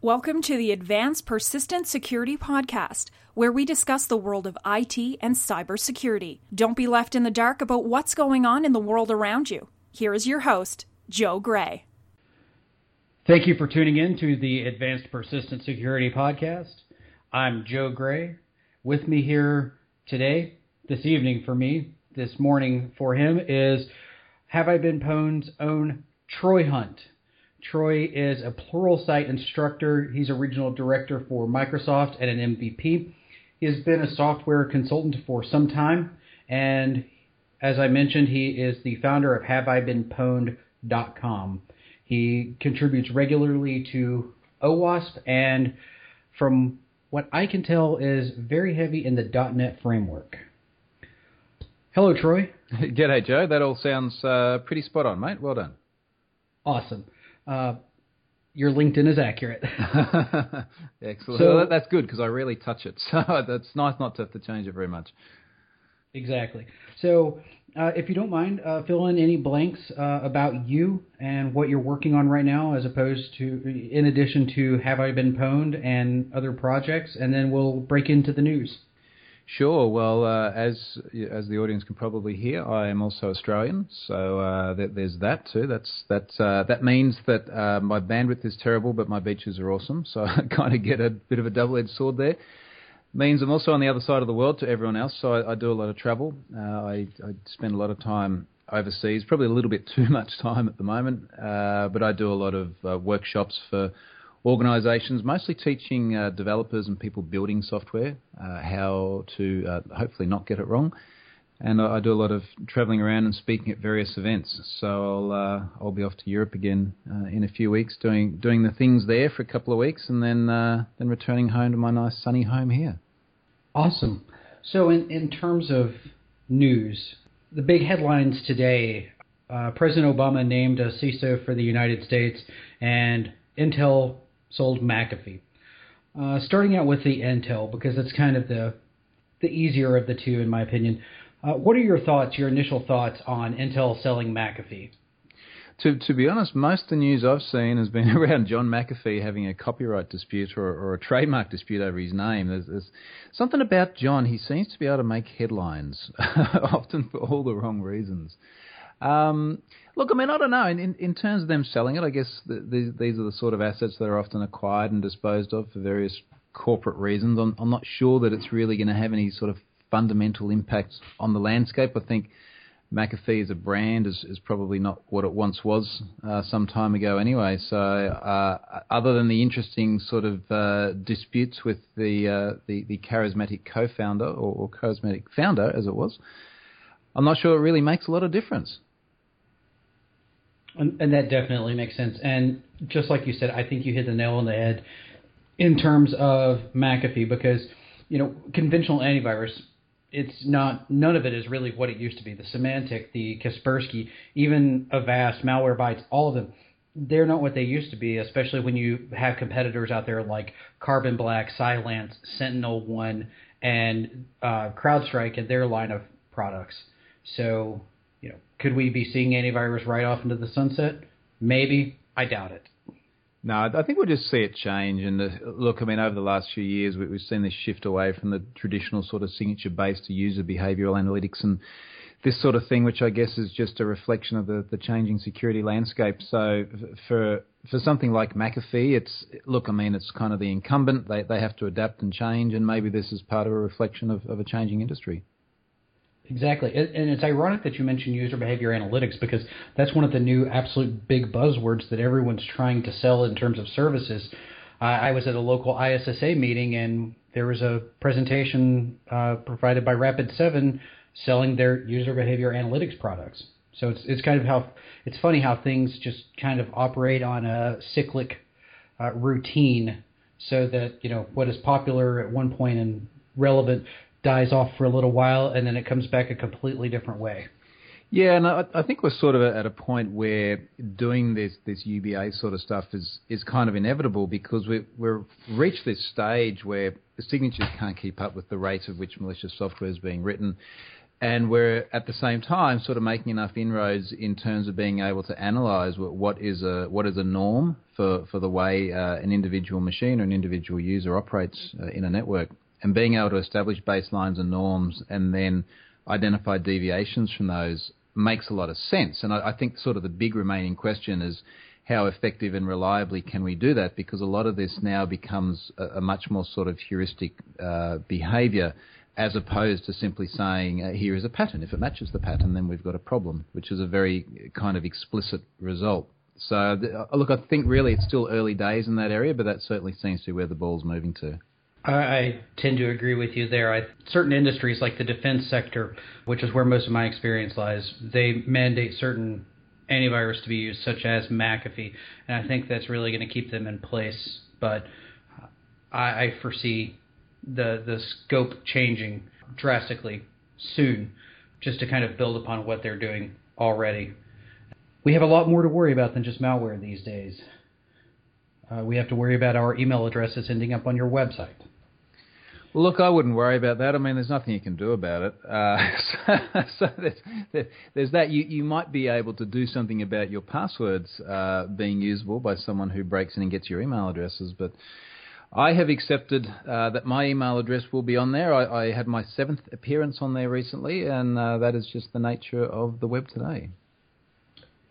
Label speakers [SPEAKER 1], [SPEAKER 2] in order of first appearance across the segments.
[SPEAKER 1] Welcome to the Advanced Persistent Security Podcast, where we discuss the world of IT and cybersecurity. Don't be left in the dark about what's going on in the world around you. Here is your host, Joe Gray.
[SPEAKER 2] Thank you for tuning in to the Advanced Persistent Security Podcast. I'm Joe Gray. With me here today, this evening for me, this morning for him, is Have I Been Pwned's own Troy Hunt. Troy is a Pluralsight instructor. He's a regional director for Microsoft and an MVP. He has been a software consultant for some time, and as I mentioned, he is the founder of HaveIBeenPwned.com. He contributes regularly to OWASP, and from what I can tell, is very heavy in the .NET framework. Hello, Troy.
[SPEAKER 3] G'day, Joe. That all sounds uh, pretty spot on, mate. Well done.
[SPEAKER 2] Awesome. Uh, your LinkedIn is accurate.
[SPEAKER 3] Excellent. So, that's good because I rarely touch it, so it's nice not to have to change it very much.
[SPEAKER 2] Exactly. So, uh, if you don't mind, uh, fill in any blanks uh, about you and what you're working on right now, as opposed to, in addition to Have I Been Pwned and other projects, and then we'll break into the news.
[SPEAKER 3] Sure. Well, uh, as as the audience can probably hear, I am also Australian, so uh, th- there's that too. That's that uh, that means that uh, my bandwidth is terrible, but my beaches are awesome. So I kind of get a bit of a double-edged sword there. Means I'm also on the other side of the world to everyone else, so I, I do a lot of travel. Uh, I, I spend a lot of time overseas, probably a little bit too much time at the moment, uh, but I do a lot of workshops for organisations, mostly teaching uh, developers and people building software uh, how to uh, hopefully not get it wrong. And I, I do a lot of travelling around and speaking at various events. So I'll uh, I'll be off to Europe again uh, in a few weeks, doing doing the things there for a couple of weeks, and then uh, then returning home to my nice sunny home here.
[SPEAKER 2] Awesome. So in in terms of news, the big headlines today. President Obama named a CISO for the United States, and Intel sold McAfee. Uh, starting out with the Intel because it's kind of the the easier of the two, in my opinion. Uh, what are your thoughts, your initial thoughts on Intel selling McAfee?
[SPEAKER 3] To, to be honest, most of the news I've seen has been around John McAfee having a copyright dispute or, or a trademark dispute over his name. There's, there's, something about John, he seems to be able to make headlines, often for all the wrong reasons. Um, look, I mean, I don't know. In, in, in, terms of them selling it, I guess the, the, these are the sort of assets that are often acquired and disposed of for various corporate reasons. I'm, I'm not sure that it's really going to have any sort of fundamental impact on the landscape. I think McAfee as a brand is, is probably not what it once was uh, some time ago anyway. So, uh, other than the interesting sort of uh, disputes with the, uh, the, the charismatic co-founder or, or charismatic founder, as it was, I'm not sure it really makes a lot of difference.
[SPEAKER 2] And, and that definitely makes sense. And just like you said, I think you hit the nail on the head in terms of McAfee because you know conventional antivirus it's not none of it is really what it used to be. The Symantec, the Kaspersky, even Avast, Malwarebytes, all of them, they're not what they used to be. Especially when you have competitors out there like Carbon Black, Cylance, Sentinel One, and uh, CrowdStrike and their line of products. So could we be seeing antivirus write off into the sunset? Maybe. I doubt it.
[SPEAKER 3] No, I think we'll just see it change. And the, look, I mean, over the last few years, we, have seen this shift away from the traditional sort of signature-based to user behavioural analytics and this sort of thing, which I guess is just a reflection of the, the changing security landscape. So for for something like McAfee, it's look, I mean, it's kind of the incumbent. They they have to adapt and change, and maybe this is part of a reflection of, of a changing industry.
[SPEAKER 2] Exactly. And it's ironic that you mentioned user behavior analytics because that's one of the new absolute big buzzwords that everyone's trying to sell in terms of services. Uh, I was at a local ISSA meeting and there was a presentation uh, provided by Rapid7 selling their user behavior analytics products. So it's it's kind of how it's funny how things just kind of operate on a cyclic uh, routine, so that you know what is popular at one point and relevant dies off for a little while and then it comes back a completely different way.
[SPEAKER 3] Yeah, and I, I think we're sort of at a point where doing this this UBA sort of stuff is is kind of inevitable because we we've reached this stage where the signatures can't keep up with the rates at which malicious software is being written. and we're at the same time sort of making enough inroads in terms of being able to analyze what is a what is a norm for, for the way uh, an individual machine or an individual user operates uh, in a network, and being able to establish baselines and norms, and then identify deviations from those makes a lot of sense. And I, I think sort of the big remaining question is how effective and reliably can we do that? Because a lot of this now becomes a, a much more sort of heuristic uh, behaviour as opposed to simply saying, uh, here is a pattern. If it matches the pattern, then we've got a problem, which is a very kind of explicit result. So, uh, look, I think really it's still early days in that area, but that certainly seems to be where the ball's moving to.
[SPEAKER 2] I tend to agree with you there. I, certain industries, like the defense sector, which is where most of my experience lies, they mandate certain antivirus to be used, such as McAfee, and I think that's really going to keep them in place. But I, I foresee the the scope changing drastically soon, just to kind of build upon what they're doing already. We have a lot more to worry about than just malware these days. Uh, we have to worry about our email addresses ending up on your website.
[SPEAKER 3] Look, I wouldn't worry about that. I mean, there's nothing you can do about it. Uh, so, so there's, there's, that. You, you might be able to do something about your passwords uh, being usable by someone who breaks in and gets your email addresses, but I have accepted uh, that my email address will be on there. I, I had my seventh appearance on there recently, and uh, that is just the nature of the web today.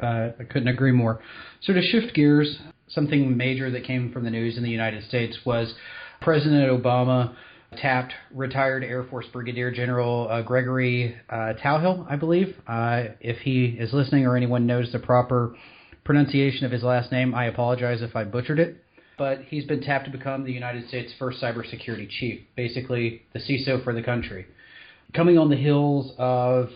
[SPEAKER 2] Uh, I couldn't agree more. So to shift gears, something major that came from the news in the United States was President Obama tapped retired Air Force Brigadier General uh, Gregory uh, Touhill, I believe. Uh, if he is listening or anyone knows the proper pronunciation of his last name, I apologize if I butchered it but he's been tapped to become the United States' first cybersecurity chief, basically the CISO for the country. Coming on the heels of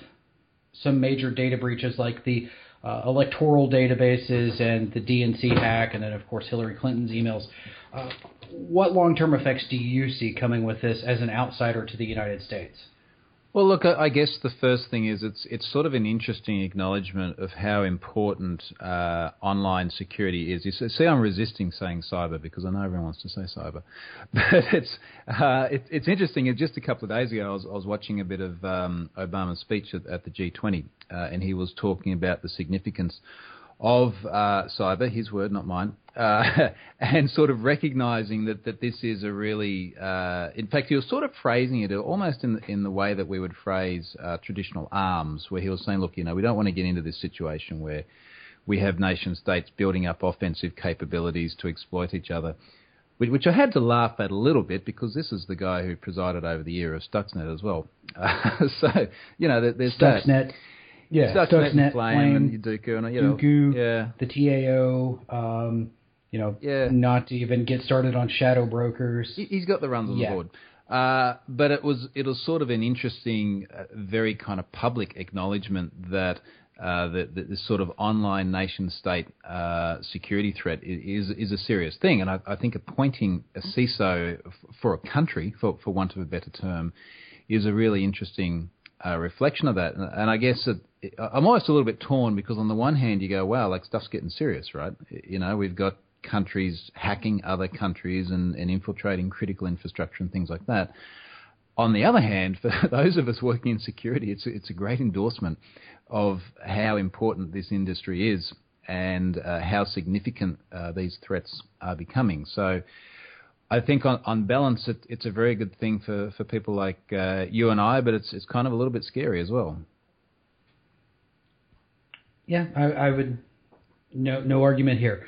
[SPEAKER 2] some major data breaches like the uh, electoral databases and the DNC hack, and then, of course, Hillary Clinton's emails. Uh, what long term effects do you see coming with this as an outsider to the United States?
[SPEAKER 3] Well, look, I guess the first thing is it's it's sort of an interesting acknowledgement of how important uh, online security is. You see, I'm resisting saying cyber because I know everyone wants to say cyber, but it's uh, it, it's interesting. Just a couple of days ago, I was, I was watching a bit of um, Obama's speech at, at the G20, uh, and he was talking about the significance of uh, cyber, his word, not mine, uh, and sort of recognizing that, that this is a really, uh, in fact, he was sort of phrasing it almost in in the way that we would phrase uh, traditional arms, where he was saying, look, you know, we don't want to get into this situation where we have nation states building up offensive capabilities to exploit each other. Which I had to laugh at a little bit because this is the guy who presided over the era of Stuxnet as well. so, you know, there's
[SPEAKER 2] Stuxnet.
[SPEAKER 3] that.
[SPEAKER 2] Yeah,
[SPEAKER 3] Stuxnet,
[SPEAKER 2] Stuxnet,
[SPEAKER 3] Flame,
[SPEAKER 2] Flame,
[SPEAKER 3] and you know, yeah,
[SPEAKER 2] the TAO. Um, you know,
[SPEAKER 3] Yeah.
[SPEAKER 2] not to even get started on shadow brokers.
[SPEAKER 3] He- he's got the runs on
[SPEAKER 2] Yeah.
[SPEAKER 3] the board. Uh, but it was it was sort of an interesting, uh, very kind of public acknowledgement that uh, that, that this sort of online nation state uh, security threat is is a serious thing, and I, I think appointing a CISO f- for a country, for for want of a better term, is a really interesting uh, reflection of that. And, and I guess it, I'm almost a little bit torn because on the one hand you go, wow, like stuff's getting serious, right? You know, we've got countries hacking other countries and, and infiltrating critical infrastructure and things like that. On the other hand, for those of us working in security, it's it's a great endorsement of how important this industry is and uh, how significant uh, these threats are becoming. So. I think on, on balance, it, it's a very good thing for, for people like uh, you and I, but it's it's kind of a little bit scary as well.
[SPEAKER 2] Yeah, I, I would. No, no argument here.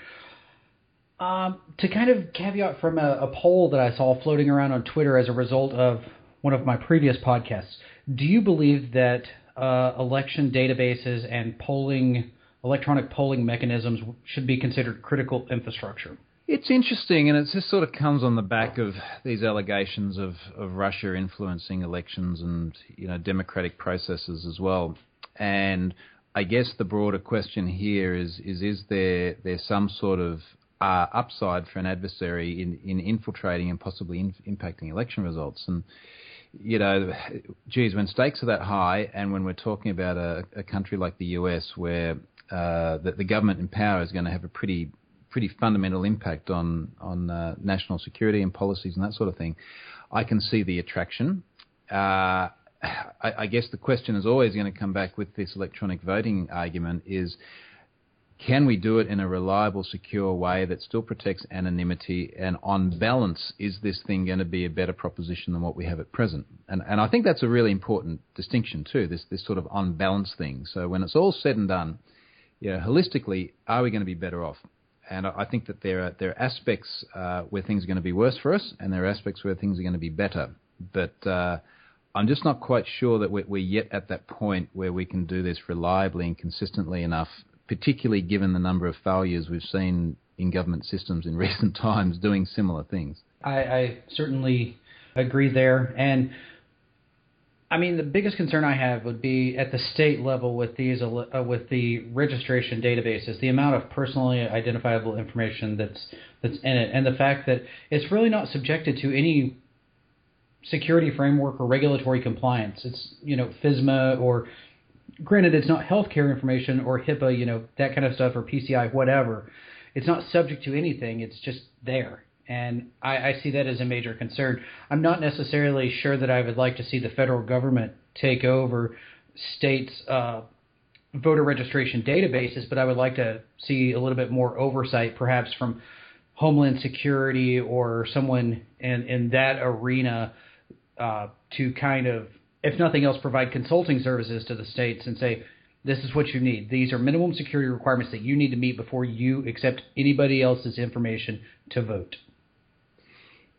[SPEAKER 2] Um, to kind of caveat from a, a poll that I saw floating around on Twitter as a result of one of my previous podcasts, do you believe that uh, election databases and polling, electronic polling mechanisms should be considered critical infrastructure?
[SPEAKER 3] It's interesting, and it just sort of comes on the back of these allegations of, of Russia influencing elections and you know democratic processes as well. And I guess the broader question here is is is there there some sort of uh, upside for an adversary in, in infiltrating and possibly in, impacting election results? And you know, geez, when stakes are that high, and when we're talking about a, a country like the US, where uh, the, the government in power is going to have a pretty pretty fundamental impact on on uh, national security and policies and that sort of thing, I can see the attraction. Uh, I, I guess the question is always going to come back with this electronic voting argument: is can we do it in a reliable, secure way that still protects anonymity? And on balance, is this thing going to be a better proposition than what we have at present? And, and I think that's a really important distinction too. This this sort of unbalanced thing. So when it's all said and done, yeah, holistically, are we going to be better off? And I think that there are there are aspects uh, where things are going to be worse for us, and there are aspects where things are going to be better. But uh, I'm just not quite sure that we're, we're yet at that point where we can do this reliably and consistently enough particularly given the number of failures we've seen in government systems in recent times doing similar things.
[SPEAKER 2] I, I certainly agree there. And I mean, the biggest concern I have would be at the state level with these uh, with the registration databases, the amount of personally identifiable information that's that's in it, and the fact that it's really not subjected to any security framework or regulatory compliance. It's you know FISMA or granted, it's not healthcare information or HIPAA, you know, that kind of stuff, or PCI, whatever. It's not subject to anything. It's just there. And I, I see that as a major concern. I'm not necessarily sure that I would like to see the federal government take over states' uh, voter registration databases, but I would like to see a little bit more oversight, perhaps from Homeland Security or someone in, in that arena uh, to kind of if nothing else, provide consulting services to the states and say, this is what you need. These are minimum security requirements that you need to meet before you accept anybody else's information to vote.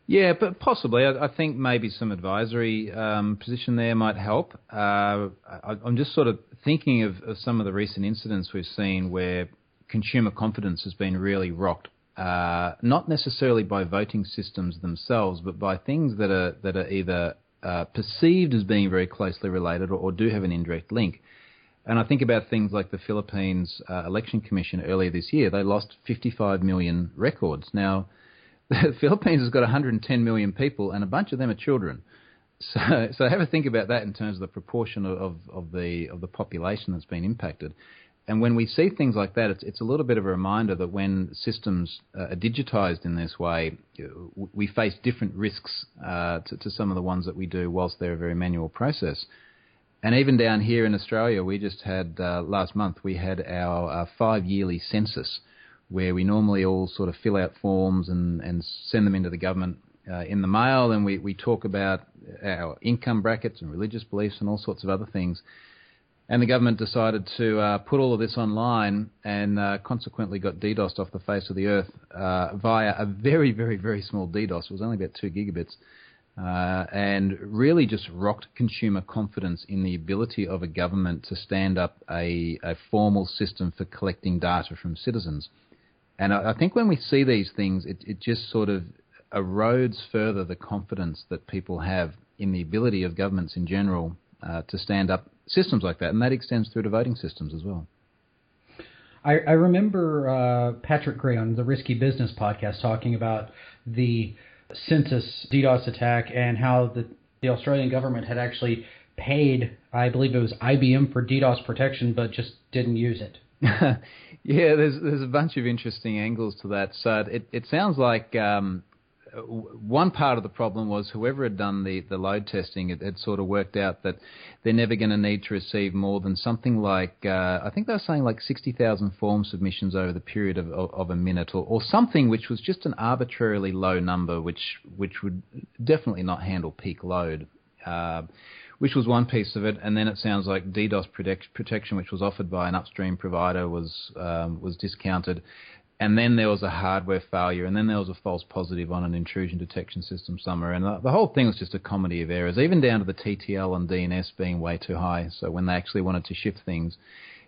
[SPEAKER 3] Yeah, but possibly. I, I think maybe some advisory um, position there might help. Uh, I, am just sort of thinking of, of, some of the recent incidents we've seen where consumer confidence has been really rocked. Uh, not necessarily by voting systems themselves, but by things that are that are either uh, perceived as being very closely related or, or, do have an indirect link. And I think about things like the Philippines uh, Election Commission earlier this year. They lost 55 million records. Now, the Philippines has got 110 million people, and a bunch of them are children. So, so have a think about that in terms of the proportion of, of, of the of the population that's been impacted. And when we see things like that, it's, it's a little bit of a reminder that when systems uh, are digitized in this way, we face different risks uh, to, to, some of the ones that we do whilst they're a very manual process. And even down here in Australia, we just had, uh, last month, we had our uh, five yearly census where we normally all sort of fill out forms and, and send them into the government uh, in the mail, and we, we talk about our income brackets and religious beliefs and all sorts of other things and the government decided to uh, put all of this online and uh, consequently got DDoSed off the face of the earth uh, via a very, very, very small DDoS. It was only about two gigabits. Uh, and really just rocked consumer confidence in the ability of a government to stand up a, a formal system for collecting data from citizens. And I, I think when we see these things, it, it just sort of erodes further the confidence that people have in the ability of governments in general uh, to stand up systems like that, and that extends through to voting systems as well.
[SPEAKER 2] I, I remember uh, Patrick Gray on the Risky Business podcast talking about the census DDoS attack and how the, the Australian government had actually paid, I believe it was IBM for DDoS protection, but just didn't use it.
[SPEAKER 3] yeah, there's there's a bunch of interesting angles to that. So it it sounds like um, one part of the problem was whoever had done the, the load testing it had sort of worked out that they're never going to need to receive more than something like uh, I think they were saying like 60,000 form submissions over the period of, of, of a minute or, or something which was just an arbitrarily low number which which would definitely not handle peak load. Uh, which was one piece of it, and then it sounds like DDoS protect, protection, which was offered by an upstream provider, was um, was discounted and then there was a hardware failure, and then there was a false positive on an intrusion detection system somewhere, and the, the, whole thing was just a comedy of errors, even down to the TTL and DNS being way too high. So when they actually wanted to shift things,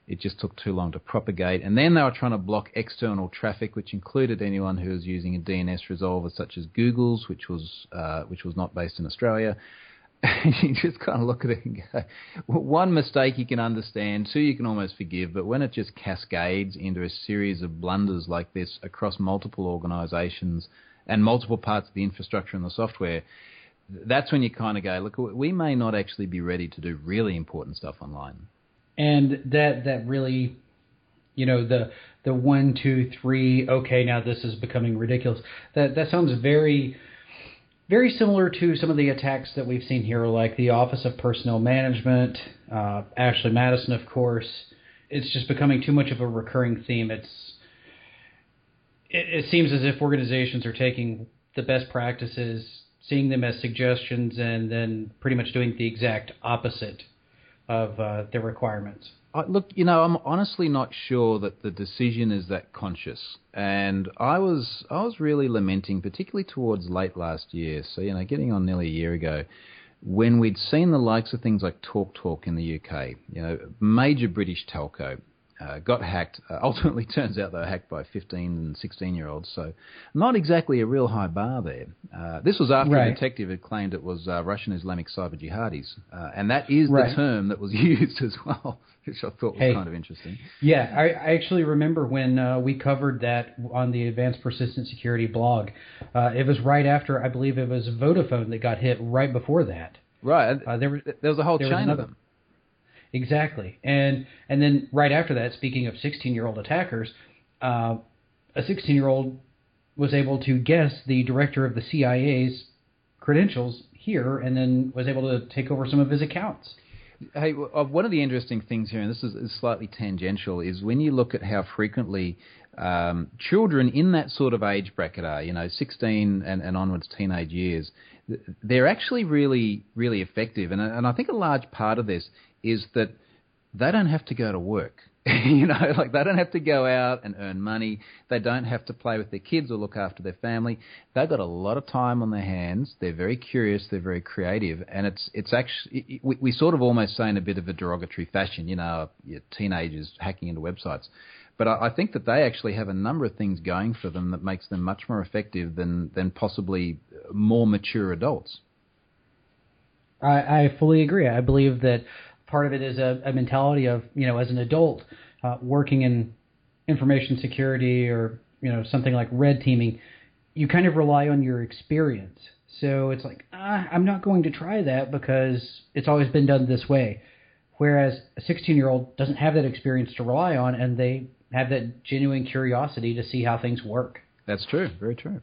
[SPEAKER 3] it just took too long to propagate. And then they were trying to block external traffic, which included anyone who was using a DNS resolver such as Google's, which was uh, which was not based in Australia. you just kind of look at it and go, one mistake you can understand, two you can almost forgive, but when it just cascades into a series of blunders like this across multiple organisations and multiple parts of the infrastructure and the software, that's when you kind of go, look, we may not actually be ready to do really important stuff online.
[SPEAKER 2] And that that really, you know, the the one, two, three. Okay, now this is becoming ridiculous. That that sounds very very similar to some of the attacks that we've seen here, like the Office of Personnel Management, uh, Ashley Madison, of course. It's just becoming too much of a recurring theme. It's it, it seems as if organizations are taking the best practices, seeing them as suggestions, and then pretty much doing the exact opposite of uh, their requirements.
[SPEAKER 3] I, look, you know, I'm honestly not sure that the decision is that conscious, and I was I was really lamenting, particularly towards late last year. So you know, getting on nearly a year ago, when we'd seen the likes of things like TalkTalk Talk in the UK, you know, major British telco, uh, got hacked. Uh, ultimately, turns out they were hacked by 15 and 16 year olds, so not exactly a real high bar there. Uh, this was after right. a detective had claimed it was uh, Russian Islamic cyber jihadis, uh, and that is right. the term that was used as well, which I thought was hey, kind of interesting.
[SPEAKER 2] Yeah, I, I actually remember when uh, we covered that on the Advanced Persistent Security blog. it was right after, I believe it was Vodafone that got hit right before that.
[SPEAKER 3] Right. there, was, there was a whole chain of them.
[SPEAKER 2] Exactly, and and then right after that, speaking of 16-year-old attackers, uh, a 16-year-old was able to guess the director of the CIA's credentials here, and then was able to take over some of his accounts.
[SPEAKER 3] Hey, uh, one of the interesting things here, and this is, is slightly tangential, is when you look at how frequently um, children in that sort of age bracket are, you know, 16 and, and onwards teenage years, they're actually really, really effective. And, and I think a large part of this is that they don't have to go to work. you know, like they don't have to go out and earn money. They don't have to play with their kids or look after their family. They've got a lot of time on their hands. They're very curious. They're very creative, and it's it's actually we, we sort of almost say in a bit of a derogatory fashion, you know, teenagers hacking into websites. But I, I think that they actually have a number of things going for them that makes them much more effective than than possibly more mature adults.
[SPEAKER 2] I, I fully agree. I believe that part of it is a, a mentality of you know as an adult uh, working in information security or you know something like red teaming, you kind of rely on your experience. So it's like ah, I'm not going to try that because it's always been done this way. Whereas a 16 year old doesn't have that experience to rely on, and they have that genuine curiosity to see how things work.
[SPEAKER 3] That's true. Very true.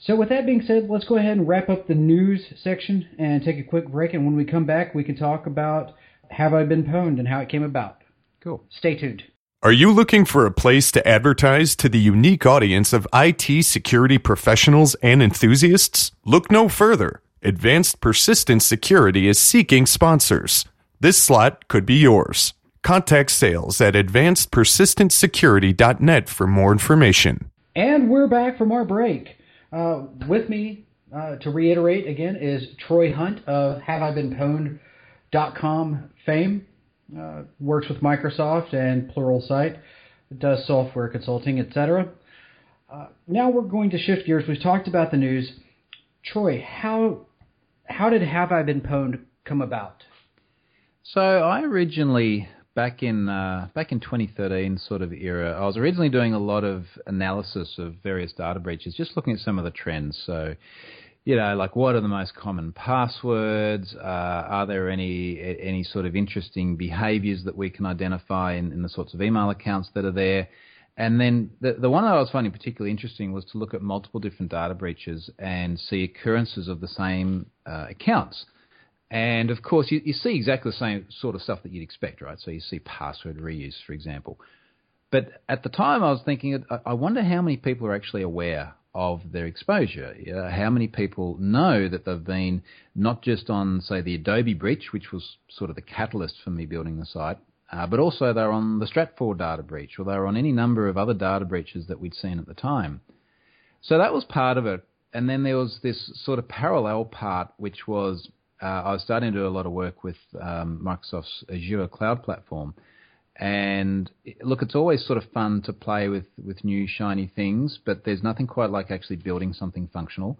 [SPEAKER 2] So, with that being said, let's go ahead and wrap up the news section and take a quick break. And when we come back, we can talk about Have I Been Pwned and how it came about.
[SPEAKER 3] Cool.
[SPEAKER 2] Stay tuned.
[SPEAKER 4] Are you looking for a place to advertise to the unique audience of IT security professionals and enthusiasts? Look no further. Advanced Persistent Security is seeking sponsors. This slot could be yours. Contact sales at advancedpersistentsecurity.net for more information.
[SPEAKER 2] And we're back from our break. Uh, with me, uh, to reiterate again, is Troy Hunt of HaveIBeenPwned.com fame. Uh, works with Microsoft and Pluralsight, does software consulting, etc. Uh, now we're going to shift gears. We've talked about the news. Troy, how how did Have I Been Pwned come about?
[SPEAKER 3] So I originally back in uh, back in 2013 sort of era, I was originally doing a lot of analysis of various data breaches, just looking at some of the trends. So, you know, like what are the most common passwords? Uh, are there any any sort of interesting behaviours that we can identify in, in, the sorts of email accounts that are there? And then the, the one that I was finding particularly interesting was to look at multiple different data breaches and see occurrences of the same uh, accounts. And of course, you, you see exactly the same sort of stuff that you'd expect, right? So you see password reuse, for example. But at the time, I was thinking, I wonder how many people are actually aware of their exposure. How many people know that they've been not just on, say, the Adobe breach, which was sort of the catalyst for me building the site, uh, but also they're on the Stratfor data breach, or they're on any number of other data breaches that we'd seen at the time. So that was part of it. And then there was this sort of parallel part, which was uh, I was starting to do a lot of work with um, Microsoft's Azure cloud platform. And look, it's always sort of fun to play with, with new shiny things, but there's nothing quite like actually building something functional.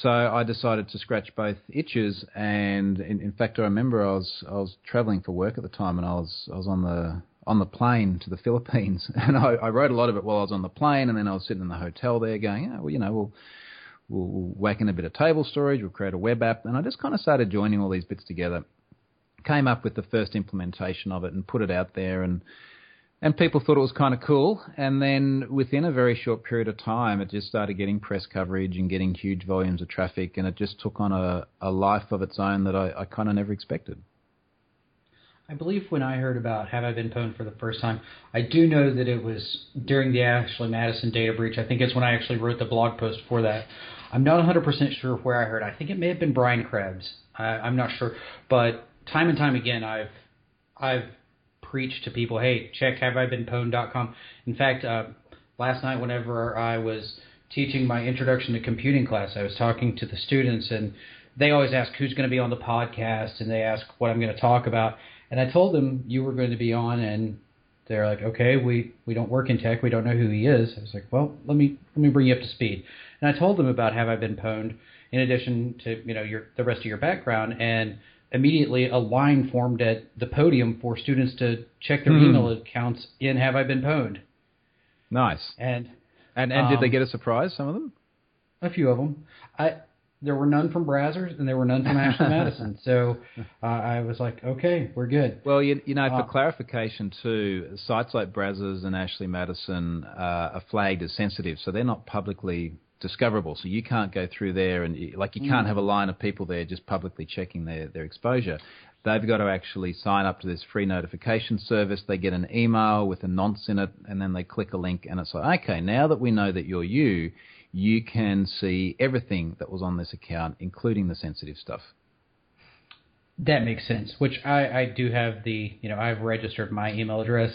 [SPEAKER 3] So I decided to scratch both itches, and in, in fact, I remember I was I was traveling for work at the time, and I was I was on the on the plane to the Philippines, and I, I wrote a lot of it while I was on the plane, and then I was sitting in the hotel there, going, well, you know, well, We'll, we'll whack in a bit of table storage. We'll create a web app. And I just kind of started joining all these bits together. Came up with the first implementation of it and put it out there. And and people thought it was kind of cool. And then within a very short period of time, it just started getting press coverage and getting huge volumes of traffic, and it just took on a, a life of its own that I, I kind of never expected.
[SPEAKER 2] I believe when I heard about Have I Been Pwned for the first time, I do know that it was during the Ashley Madison data breach. I think it's when I actually wrote the blog post for that. I'm not 100% sure where I heard. I think it may have been Brian Krebs. I, I'm not sure, but time and time again, I've I've preached to people, hey, check haveibeenpwned.com. In fact, uh, last night, whenever I was teaching my introduction to computing class, I was talking to the students, and they always ask who's going to be on the podcast, and they ask what I'm going to talk about. And I told them you were going to be on, and they're like, okay, we we don't work in tech, we don't know who he is. I was like, well, let me let me bring you up to speed. And I told them about Have I Been Pwned, in addition to you know your the rest of your background, and immediately a line formed at the podium for students to check their hmm. email accounts in Have I Been Pwned.
[SPEAKER 3] Nice.
[SPEAKER 2] And
[SPEAKER 3] and and um, did they um, get a surprise? Some of them.
[SPEAKER 2] A few of them. I there were none from Brazzers and there were none from Ashley Madison. So uh, I was like, okay, we're good.
[SPEAKER 3] Well, you, you know, for uh, clarification too, sites like Brazzers and Ashley Madison uh, are flagged as sensitive, so they're not publicly discoverable. So you can't go through there and like you can't mm. have a line of people there just publicly checking their, their exposure. They've got to actually sign up to this free notification service. They get an email with a nonce in it, and then they click a link, and it's like, okay, now that we know that you're you, you can see everything that was on this account, including the sensitive stuff.
[SPEAKER 2] That makes sense. Which I, I do have the you know I've registered my email address,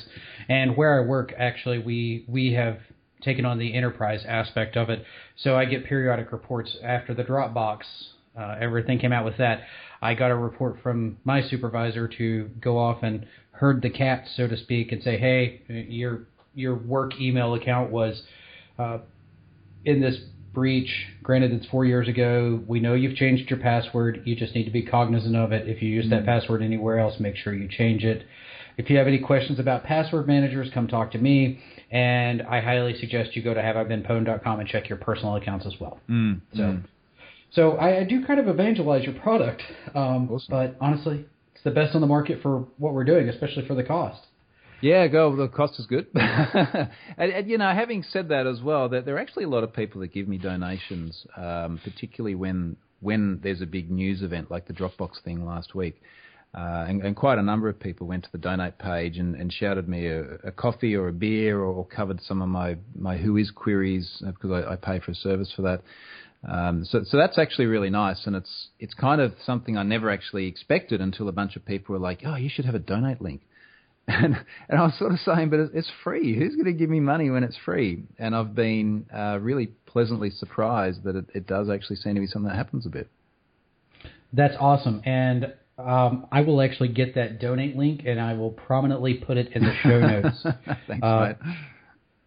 [SPEAKER 2] and where I work actually we we have taken on the enterprise aspect of it. So I get periodic reports after the Dropbox. Uh, everything came out with that. I got a report from my supervisor to go off and herd the cats, so to speak, and say, "Hey, your your work email account was uh, in this breach, granted it's four years ago, we know you've changed your password. You just need to be cognizant of it. If you use that mm-hmm. password anywhere else, make sure you change it. If you have any questions about password managers, come talk to me. And I highly suggest you go to haveibeenpwned.com and check your personal accounts as well.
[SPEAKER 3] Mm,
[SPEAKER 2] so, mm. so I, I, do kind of evangelize your product, um, awesome. but honestly, it's the best on the market for what we're doing, especially for the cost.
[SPEAKER 3] Yeah, go. The cost is good. and, and, you know, having said that as well, that there are actually a lot of people that give me donations, um, particularly when when there's a big news event like the Dropbox thing last week. Uh, and, and, quite a number of people went to the donate page and, and shouted me a, a, coffee or a beer or, or, covered some of my, my Whois queries uh, because I, I pay for a service for that. Um, so, so that's actually really nice, and it's it's kind of something I never actually expected until a bunch of people were like, "Oh, you should have a donate link." And, and I was sort of saying, but it's free. Who's going to give me money when it's free? And I've been uh, really pleasantly surprised that it, it does actually seem to be something that happens a bit.
[SPEAKER 2] That's awesome. And um, I will actually get that donate link and I will prominently put it in the show notes.
[SPEAKER 3] Thanks, uh.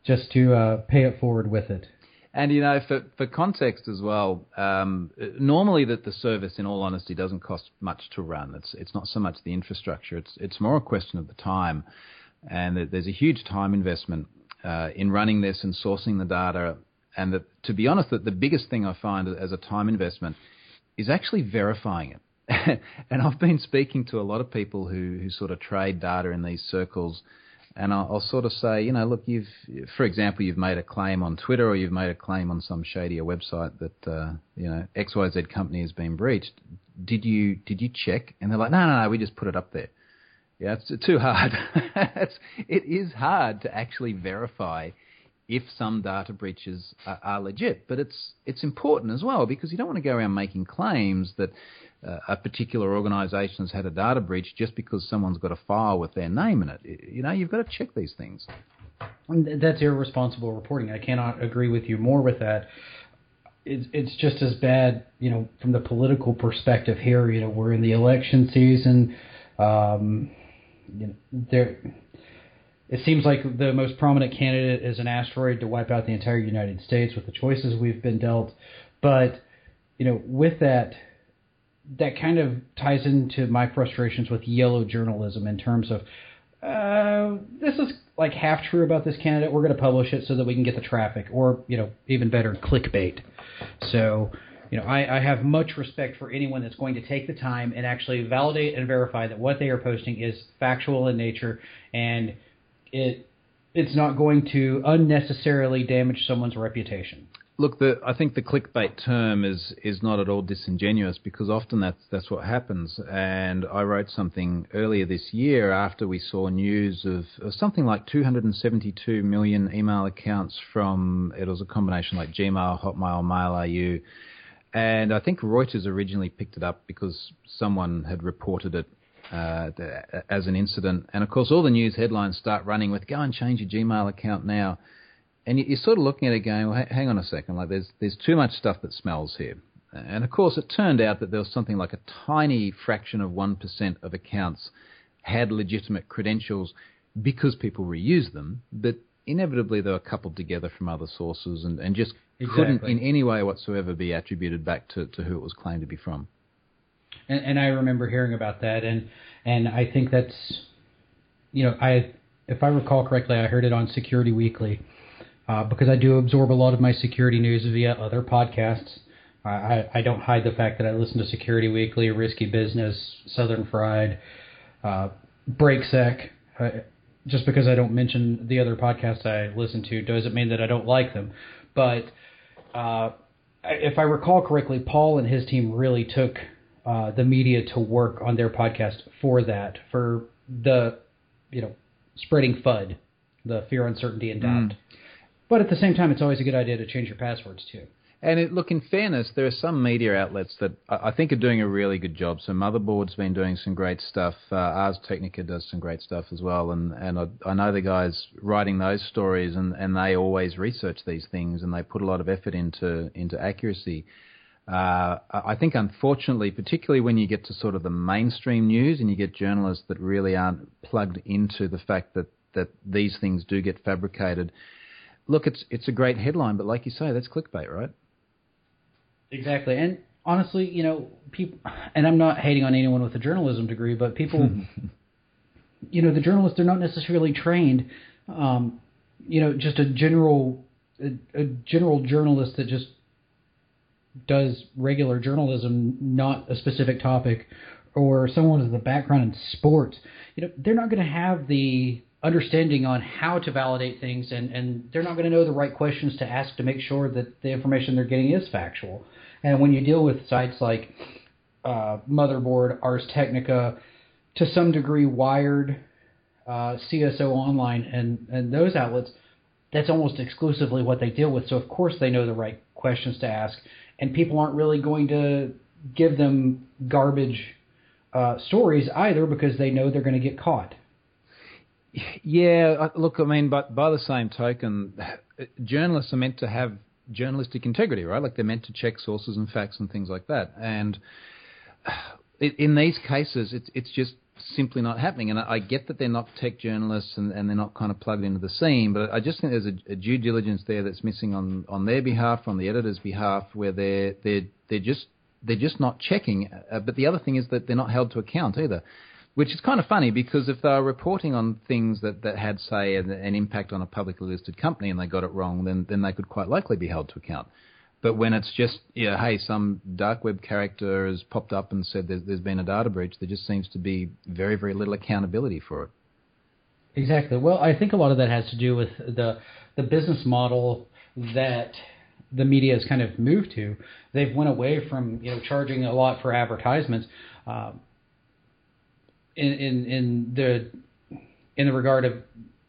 [SPEAKER 2] Just to uh, pay it forward with it.
[SPEAKER 3] And you know, for for context as well, um, normally that the service, in all honesty, doesn't cost much to run. It's it's not so much the infrastructure; it's it's more a question of the time, and there's a huge time investment uh, in running this and sourcing the data. And that, to be honest, that the biggest thing I find as a time investment is actually verifying it. and I've been speaking to a lot of people who who sort of trade data in these circles and I'll, I'll, sort of say, you know, look, you've, for example, you've made a claim on Twitter or you've made a claim on some shadier website that, uh, you know, X Y Z company has been breached. Did you did you check? And they're like, no, no, no, we just put it up there. Yeah, it's too hard. it's, it is hard to actually verify if some data breaches are, are legit, but it's it's important as well because you don't want to go around making claims that a particular organisation has had a data breach just because someone's got a file with their name in it. You know, you've got to check these things.
[SPEAKER 2] That's irresponsible reporting. I cannot agree with you more with that. It's, it's just as bad, you know, from the political perspective here. You know, we're in the election season. Um, you know, there, it seems like the most prominent candidate is an asteroid to wipe out the entire United States with the choices we've been dealt. But you know, with that, that kind of ties into my frustrations with yellow journalism in terms of uh, this is like half true about this candidate. We're going to publish it so that we can get the traffic, or you know, even better, clickbait. So, you know, I, I have much respect for anyone that's going to take the time and actually validate and verify that what they are posting is factual in nature, and it it's not going to unnecessarily damage someone's reputation.
[SPEAKER 3] Look, the, I think the clickbait term is is not at all disingenuous because often that's that's what happens. And I wrote something earlier this year after we saw news of, of something like 272 million email accounts from it was a combination like Gmail, Hotmail, Mail.ru, and I think Reuters originally picked it up because someone had reported it uh, as an incident. And of course, all the news headlines start running with "Go and change your Gmail account now." And you're sort of looking at it going, well, hang on a second, like there's there's too much stuff that smells here. And of course, it turned out that there was something like a tiny fraction of one percent of accounts had legitimate credentials because people reused them, but inevitably they were coupled together from other sources and, and just exactly. couldn't in any way whatsoever be attributed back to, to who it was claimed to be from.
[SPEAKER 2] And, and I remember hearing about that, and and I think that's, you know, I if I recall correctly, I heard it on Security Weekly uh, because I do absorb a lot of my security news via other podcasts. I, I don't hide the fact that I listen to Security Weekly, Risky Business, Southern Fried, uh, BrakeSec. Uh, just because I don't mention the other podcasts I listen to doesn't mean that I don't like them. But uh, if I recall correctly, Paul and his team really took uh, the media to work on their podcast for that, for the, you know, spreading FUD, the fear, uncertainty, and doubt. Mm. But at the same time, it's always a good idea to change your passwords too.
[SPEAKER 3] And it, look, in fairness, there are some media outlets that I think are doing a really good job. So Motherboard's been doing some great stuff. Uh, Ars Technica does some great stuff as well. And and I, I know the guys writing those stories, and, and they always research these things, and they put a lot of effort into into accuracy. Uh, I think, unfortunately, particularly when you get to sort of the mainstream news and you get journalists that really aren't plugged into the fact that, that these things do get fabricated, look, it's it's a great headline, but like you say, that's clickbait, right?
[SPEAKER 2] Exactly, and honestly, you know, people, and I'm not hating on anyone with a journalism degree, but people, you know, the journalists they're not necessarily trained. Um, you know, just a general a, a general journalist that just does regular journalism, not a specific topic, or someone with a background in sports, you know, they're not going to have the understanding on how to validate things, and, and they're not going to know the right questions to ask to make sure that the information they're getting is factual. And when you deal with sites like uh, Motherboard, Ars Technica, to some degree Wired, uh, CSO Online, and, and those outlets, that's almost exclusively what they deal with. So, of course, they know the right questions to ask, and people aren't really going to give them garbage uh, stories either because they know they're going to get caught.
[SPEAKER 3] Yeah, look, I mean, but by the same token, journalists are meant to have journalistic integrity, right? Like they're meant to check sources and facts and things like that. And in these cases, it's it's just simply not happening. And I get that they're not tech journalists and, and they're not kind of plugged into the scene, but I just think there's a, a due diligence there that's missing on, on their behalf, on the editor's behalf, where they're they're they're just they're just not checking. Uh, but the other thing is that they're not held to account either which is kind of funny because if they were reporting on things that, that had, say, an, an, impact on a publicly listed company and they got it wrong, then, then they could quite likely be held to account. But when it's just, yeah, hey, some dark web character has popped up and said there's, there's been a data breach, there just seems to be very, very little accountability for it.
[SPEAKER 2] Exactly. Well, I think a lot of that has to do with the the business model that the media has kind of moved to. They've went away from you know charging a lot for advertisements. Uh, in in in the in the regard of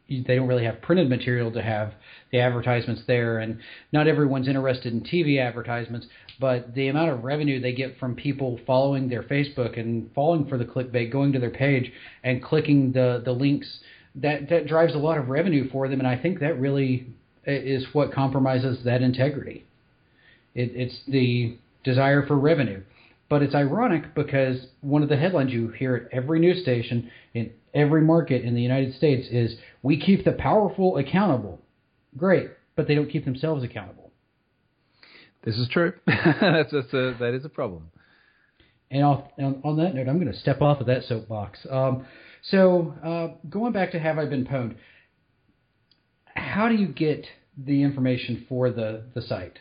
[SPEAKER 2] they don't really have printed material to have the advertisements there, and not everyone's interested in TV advertisements. But the amount of revenue they get from people following their Facebook and falling for the clickbait, going to their page and clicking the the links, that that drives a lot of revenue for them, and I think that really is what compromises that integrity. It, it's the desire for revenue. But it's ironic because one of the headlines you hear at every news station in every market in the United States is "We keep the powerful accountable." Great, but they don't keep themselves accountable.
[SPEAKER 3] This is true. that's, that's a, that is a problem.
[SPEAKER 2] And on, that note, I'm going to step off of that soapbox. Um, so uh, going back to have I been pwned? How do you get the information for the the site?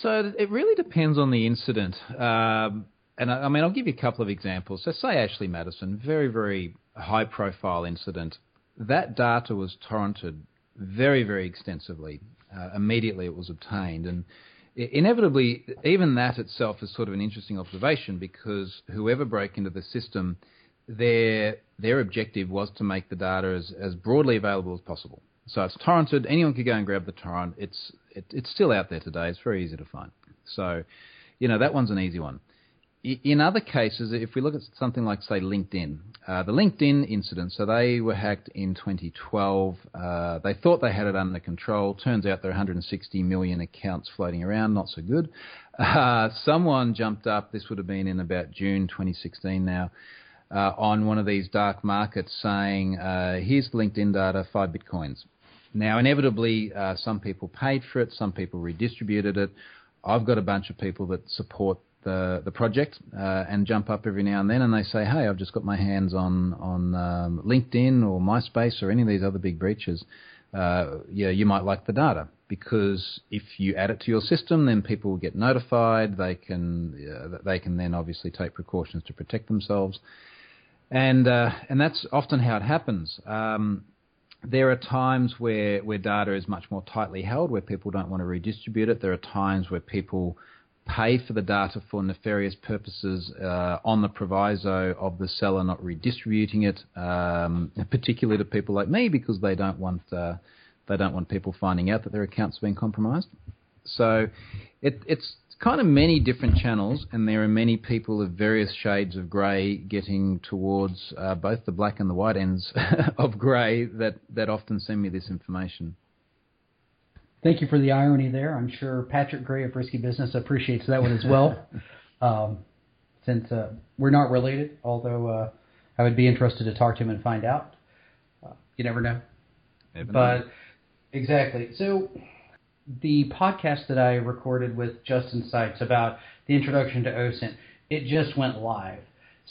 [SPEAKER 3] So it really depends on the incident. Um, and I, I, mean, I'll give you a couple of examples. So, say Ashley Madison, very, very high profile incident. that data was torrented very, very extensively. Uh, immediately it was obtained. And inevitably, even that itself is sort of an interesting observation because whoever broke into the system, their, their objective was to make the data as, as broadly available as possible. So it's torrented. Anyone could go and grab the torrent. It's it, it's still out there today. It's very easy to find. So, you know, that one's an easy one. In other cases, if we look at something like, say, LinkedIn, uh, the LinkedIn incident, so they were hacked in 2012. Uh, they thought they had it under control. Turns out there are 160 million accounts floating around, not so good. Uh, someone jumped up, this would have been in about June 2016 now, uh, on one of these dark markets saying, uh, here's LinkedIn data, five bitcoins. Now, inevitably, uh, some people paid for it, some people redistributed it. I've got a bunch of people that support the the project uh, and jump up every now and then and they say, hey, I've just got my hands on on um, LinkedIn or MySpace or any of these other big breaches. Uh, yeah, you might like the data because if you add it to your system, then people will get notified. They can uh, they can then obviously take precautions to protect themselves, and uh, and that's often how it happens. Um, there are times where, where data is much more tightly held, where people don't want to redistribute it. There are times where people pay for the data for nefarious purposes uh, on the proviso of the seller not redistributing it, um, particularly to people like me because they don't want uh, they don't want people finding out that their accounts have been compromised. So it, it's kind of many different channels, and there are many people of various shades of grey getting towards uh, both the black and the white ends of grey that, that often send me this information.
[SPEAKER 2] Thank you for the irony there. I'm sure Patrick Gray of Risky Business appreciates that one as well. um, since uh, we're not related, although uh, I would be interested to talk to him and find out. Uh, you never know.
[SPEAKER 3] Never
[SPEAKER 2] but
[SPEAKER 3] know.
[SPEAKER 2] exactly. So the podcast that I recorded with Justin Seitz about the introduction to OSINT, it just went live.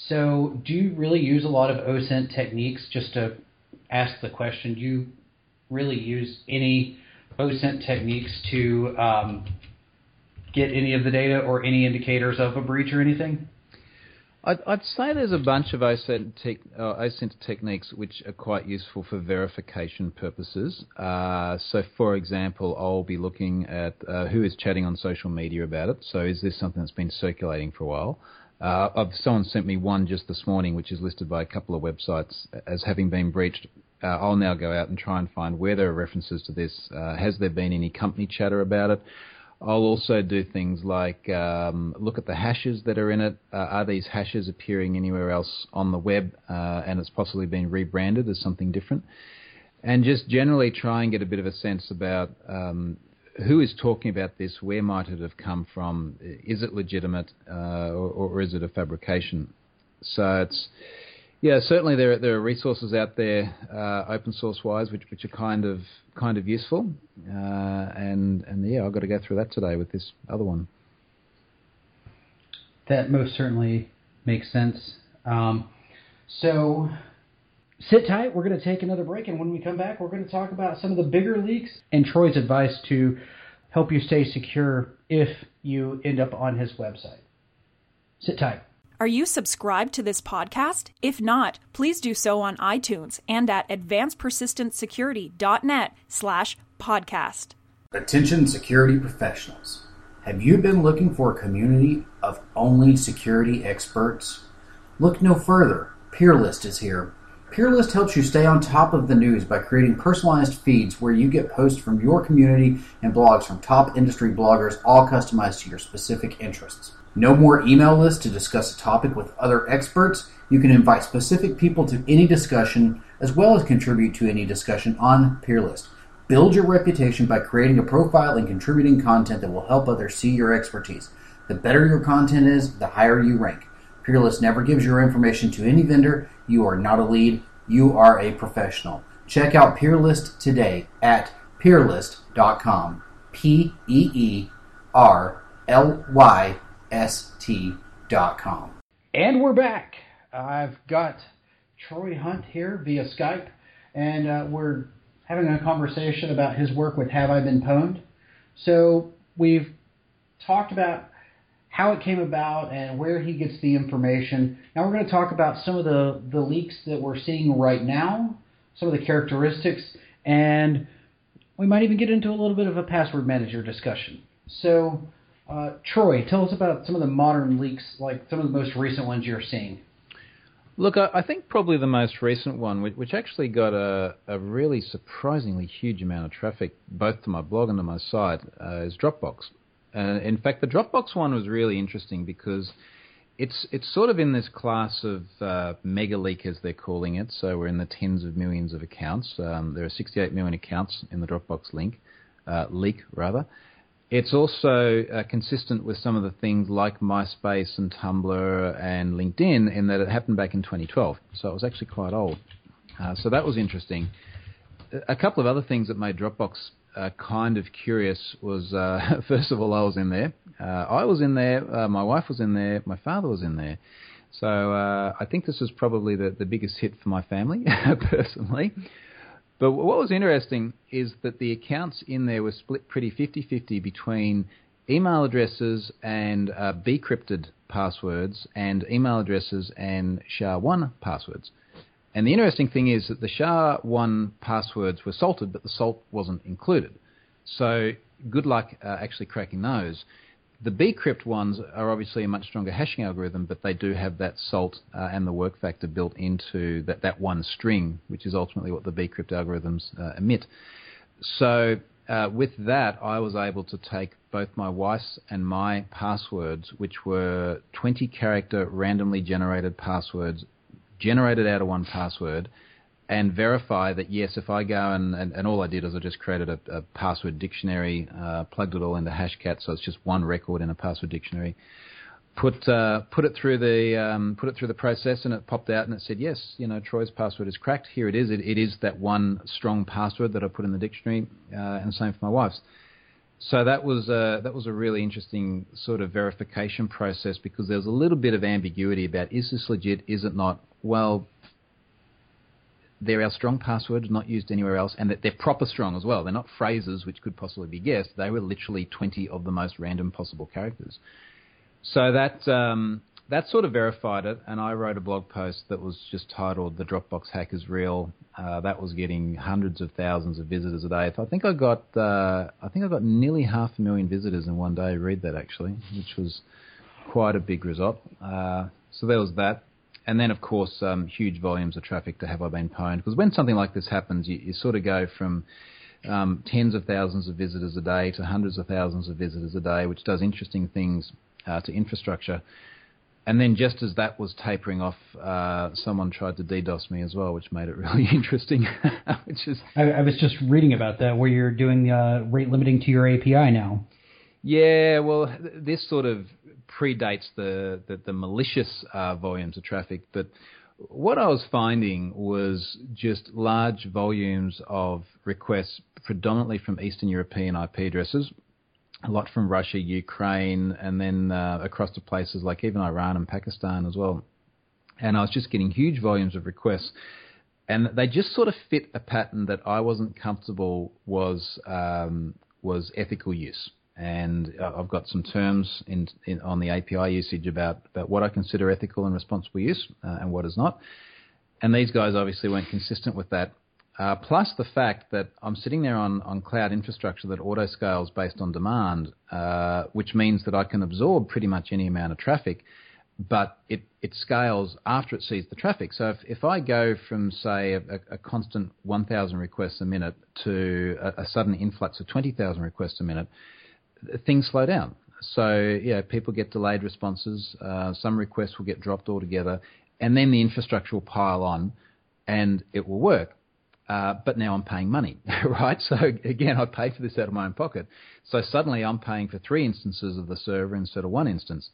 [SPEAKER 2] So, do you really use a lot of OSINT techniques? Just to ask the question, do you really use any OSINT techniques to um, get any of the data or any indicators of a breach or anything?
[SPEAKER 3] I'd, I'd say there's a bunch of OSINT, uh, techniques which are quite useful for verification purposes. Uh, so, for example, I'll be looking at uh, who is chatting on social media about it. So, is this something that's been circulating for a while? Uh, someone sent me one just this morning, which is listed by a couple of websites as having been breached. Uh, I'll now go out and try and find where there are references to this. Uh, has there been any company chatter about it? I'll also do things like um, look at the hashes that are in it. Uh, are these hashes appearing anywhere else on the web uh, and it's possibly been rebranded as something different? And just generally try and get a bit of a sense about um, who is talking about this, where might it have come from, is it legitimate uh, or, or, is it a fabrication? So it's yeah, certainly there there are resources out there, uh, open source wise, which which are kind of kind of useful, uh, and and yeah, I've got to go through that today with this other one.
[SPEAKER 2] That most certainly makes sense. Um, so sit tight. We're going to take another break, and when we come back, we're going to talk about some of the bigger leaks and Troy's advice to help you stay secure if you end up on his website. Sit tight.
[SPEAKER 1] Are you subscribed to this podcast? If not, please do so on iTunes and at advancedpersistentsecurity.net slash podcast.
[SPEAKER 5] Attention security professionals. Have you been looking for a community of only security experts? Look no further. Peerlyst is here. Peerlyst helps you stay on top of the news by creating personalized feeds where you get posts from your community and blogs from top industry bloggers, all customized to your specific interests. No more email lists to discuss a topic with other experts. You can invite specific people to any discussion as well as contribute to any discussion on Peerlyst. Build your reputation by creating a profile and contributing content that will help others see your expertise. The better your content is, the higher you rank. Peerlyst never gives your information to any vendor. You are not a lead, you are a professional. Check out Peerlyst today at peerlyst.com. P E E R L Y st.com.
[SPEAKER 2] And we're back. I've got Troy Hunt here via Skype, and uh, we're having a conversation about his work with Have I Been Pwned. So we've talked about how it came about and where he gets the information. Now we're going to talk about some of the, the leaks that we're seeing right now, some of the characteristics, and we might even get into a little bit of a password manager discussion. So, uh, Troy, tell us about some of the modern leaks, like some of the most recent ones you're seeing.
[SPEAKER 3] Look, I, I think probably the most recent one, which, which actually got a, a, really surprisingly huge amount of traffic, both to my blog and to my site, uh, is Dropbox. Uh, in fact, the Dropbox one was really interesting because it's it's sort of in this class of uh, mega leak as they're calling it. So we're in the tens of millions of accounts. Um, there are 68 million accounts in the Dropbox link uh, leak rather. It's also uh, consistent with some of the things like MySpace and Tumblr and LinkedIn in that it happened back in 2012. So it was actually quite old. Uh, so that was interesting. A couple of other things that made Dropbox uh, kind of curious was uh, first of all I was in there. Uh, I was in there. Uh, my wife was in there. My father was in there. So I think this was probably the, the biggest hit for my family personally. But what was interesting is that the accounts in there were split pretty 50-50 between email addresses and uh, bcrypted passwords and email addresses and SHA-1 passwords. And the interesting thing is that the SHA-1 passwords were salted, but the salt wasn't included. So good luck uh, actually cracking those. The bcrypt ones are obviously a much stronger hashing algorithm, but they do have that salt uh, and the work factor built into that, that one string, which is ultimately what the bcrypt algorithms uh, emit. So uh, with that, I was able to take both my wife's and my passwords, which were 20 character randomly generated passwords generated out of one password, and verify that yes, if I go and, and, and all I did is I just created a, a password dictionary, uh, plugged it all into Hashcat, so it's just one record in a password dictionary. Put uh, put it through the um, put it through the process, and it popped out and it said yes, you know Troy's password is cracked. Here it is. It, it is that one strong password that I put in the dictionary, uh, and same for my wife's. So that was a, that was a really interesting sort of verification process because there was a little bit of ambiguity about is this legit, is it not? Well, they're our strong passwords, not used anywhere else, and that they're proper strong as well. They're not phrases which could possibly be guessed. They were literally 20 of the most random possible characters. So that um, that sort of verified it, and I wrote a blog post that was just titled "The Dropbox Hack is Real." Uh, that was getting hundreds of thousands of visitors a day. I think I got uh, I think I got nearly half a million visitors in one day. Read that actually, which was quite a big result. Uh, so there was that, and then of course um, huge volumes of traffic to Have I Been Pwned? Because when something like this happens, you, you sort of go from um, tens of thousands of visitors a day to hundreds of thousands of visitors a day, which does interesting things uh, to infrastructure and then just as that was tapering off, uh, someone tried to DDoS me as well, which made it really interesting. which is
[SPEAKER 2] I, I, was just reading about that where you're doing uh, rate limiting to your API now.
[SPEAKER 3] Yeah, well, this sort of predates the the, the malicious uh, volumes of traffic, but what I was finding was just large volumes of requests, predominantly from Eastern European IP addresses, a lot from Russia, Ukraine, and then uh, across to places like even Iran and Pakistan as well. And I was just getting huge volumes of requests, and they just sort of fit a pattern that I wasn't comfortable was um, was ethical use. And I've got some terms in, in, on the API usage about, about what I consider ethical and responsible use uh, and what is not. And these guys obviously weren't consistent with that. Uh, plus the fact that I'm sitting there on, on cloud infrastructure that auto scales based on demand, uh, which means that I can absorb pretty much any amount of traffic, but it, it scales after it sees the traffic. So if, if I go from, say, a, a constant 1,000 requests a minute to a, a sudden influx of 20,000 requests a minute, things slow down. So, yeah, people get delayed responses, uh, some requests will get dropped altogether, and then the infrastructure will pile on and it will work uh, but now I'm paying money, right? So again, I pay for this out of my own pocket. So suddenly I'm paying for three instances of the server instead of one instance.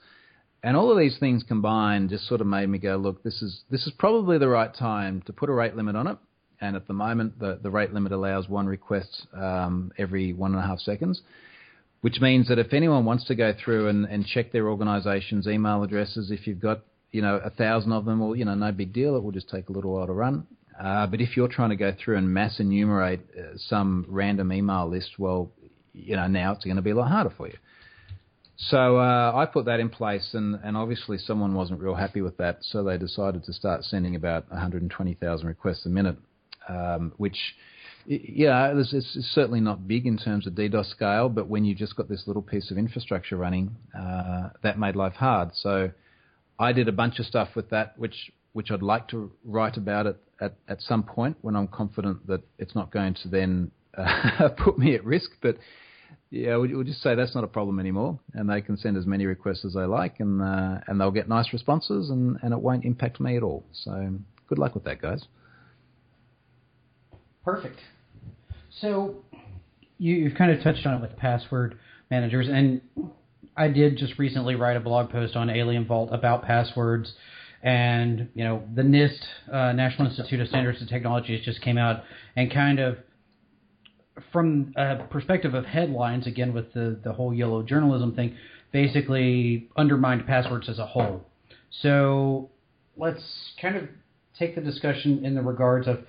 [SPEAKER 3] And all of these things combined just sort of made me go, look, this is this is probably the right time to put a rate limit on it. And at the moment, the, the rate limit allows one request um, every one and a half seconds, which means that if anyone wants to go through and, and check their organization's email addresses, if you've got you know a thousand of them, well, you know, no big deal. It will just take a little while to run. Uh, but if you're trying to go through and mass enumerate uh, some random email list, well, you know now it's going to be a lot harder for you. So uh, I put that in place, and, and obviously someone wasn't real happy with that, so they decided to start sending about 120,000 requests a minute. um, which yeah, it's, it's, certainly not big in terms of DDoS scale, but when you've just got this little piece of infrastructure running, uh, that made life hard. So I did a bunch of stuff with that, which which I'd like to write about it at, at some point when I'm confident that it's not going to then uh, put me at risk. But yeah, we'll just say that's not a problem anymore, and they can send as many requests as they like, and uh, and they'll get nice responses, and, and it won't impact me at all. So good luck with that, guys.
[SPEAKER 2] Perfect. So you, you've kind of touched on it with password managers, and I did just recently write a blog post on AlienVault about passwords. And you know, the NIST, uh, National Institute of Standards and Technologies, just came out and kind of, from a perspective of headlines, again with the the whole yellow journalism thing, basically undermined passwords as a whole. So let's kind of take the discussion in the regards of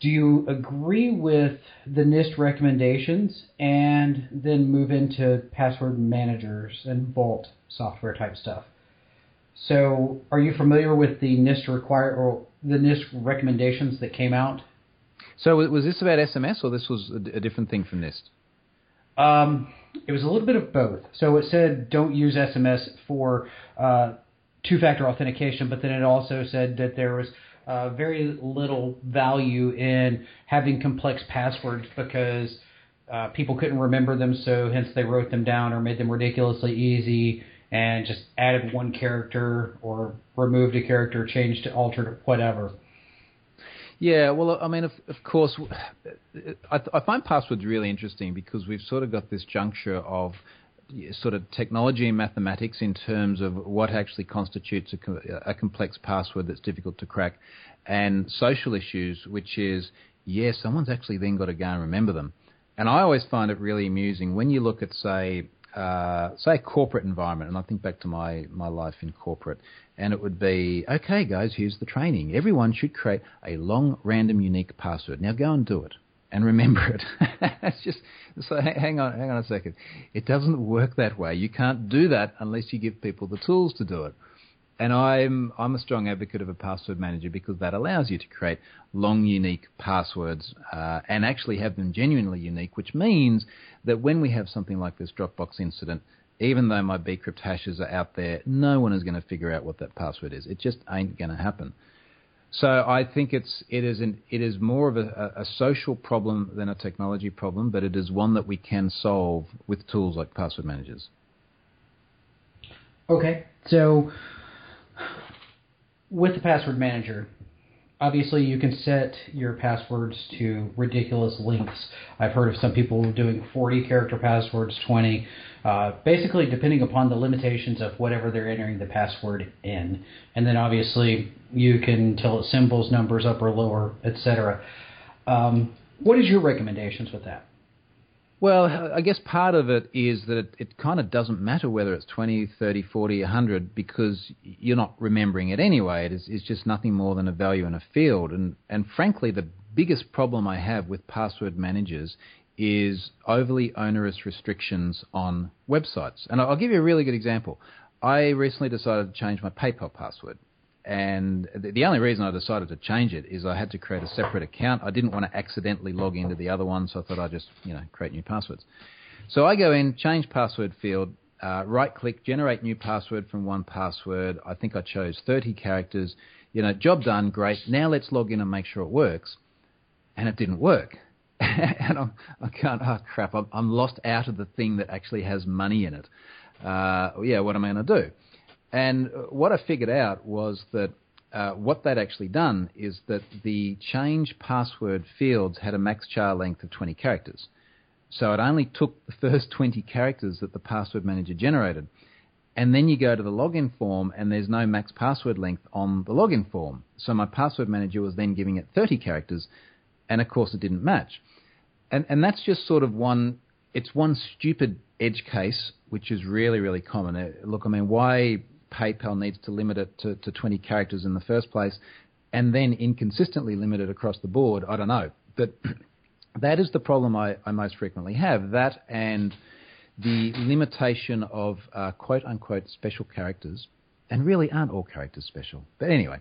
[SPEAKER 2] do you agree with the NIST recommendations and then move into password managers and Vault software type stuff? So, are you familiar with the NIST require or the NIST recommendations that came out?
[SPEAKER 3] So, was this about SMS or this was a, different thing from NIST?
[SPEAKER 2] Um, it was a little bit of both. So it said don't use SMS for uh, two-factor authentication, but then it also said that there was uh, very little value in having complex passwords because uh, people couldn't remember them, so hence they wrote them down or made them ridiculously easy and just added one character or removed a character, changed, altered, whatever.
[SPEAKER 3] Yeah, well, I mean, of, of course, I, I find passwords really interesting because we've sort of got this juncture of sort of technology and mathematics in terms of what actually constitutes a, a, complex password that's difficult to crack, and social issues, which is, yeah, someone's actually then got to go and remember them. And I always find it really amusing when you look at, say, uh, say a corporate environment, and I think back to my, my life in corporate, and it would be, okay, guys, here's the training. Everyone should create a long, random, unique password. Now go and do it and remember it. it's just so hang on, hang on a second. It doesn't work that way. You can't do that unless you give people the tools to do it. And I'm I'm a strong advocate of a password manager because that allows you to create long, unique passwords uh, and actually have them genuinely unique. Which means that when we have something like this Dropbox incident, even though my bcrypt hashes are out there, no one is going to figure out what that password is. It just ain't going to happen. So I think it's it is an, it is more of a, a, social problem than a technology problem, but it is one that we can solve with tools like password managers.
[SPEAKER 2] Okay, so with the password manager, obviously you can set your passwords to ridiculous lengths. I've heard of some people doing 40 character passwords, 20, uh, basically depending upon the limitations of whatever they're entering the password in. And then obviously you can tell it symbols, numbers, up or lower, etc. Um, what is your recommendations with that?
[SPEAKER 3] Well, I guess part of it is that it, it, kind of doesn't matter whether it's 20, 30, 40, 100 because you're not remembering it anyway. It is, it's just nothing more than a value in a field. And, and frankly, the biggest problem I have with password managers is overly onerous restrictions on websites. And I'll give you a really good example. I recently decided to change my PayPal password. And the only reason I decided to change it is I had to create a separate account. I didn't want to accidentally log into the other one, so I thought I'd just you know create new passwords. So I go in, change password field, uh, right click, generate new password from 1Password. I think I chose 30 characters. You know, job done, great. Now let's log in and make sure it works. And it didn't work. and I'm, I can't, oh crap, I'm, I'm, lost out of the thing that actually has money in it. Uh, yeah, what am I going to do? And what I figured out was that uh, what they'd actually done is that the change password fields had a max char length of 20 characters. So it only took the first 20 characters that the password manager generated. And then you go to the login form and there's no max password length on the login form. So my password manager was then giving it 30 characters and of course it didn't match. And, and that's just sort of one, it's one stupid edge case, which is really, really common. Uh, look, I mean, why PayPal needs to limit it to, to 20 characters in the first place and then inconsistently limit it across the board, I don't know. But that is the problem I, I most frequently have. That and the limitation of uh, quote unquote special characters, and really aren't all characters special. But anyway,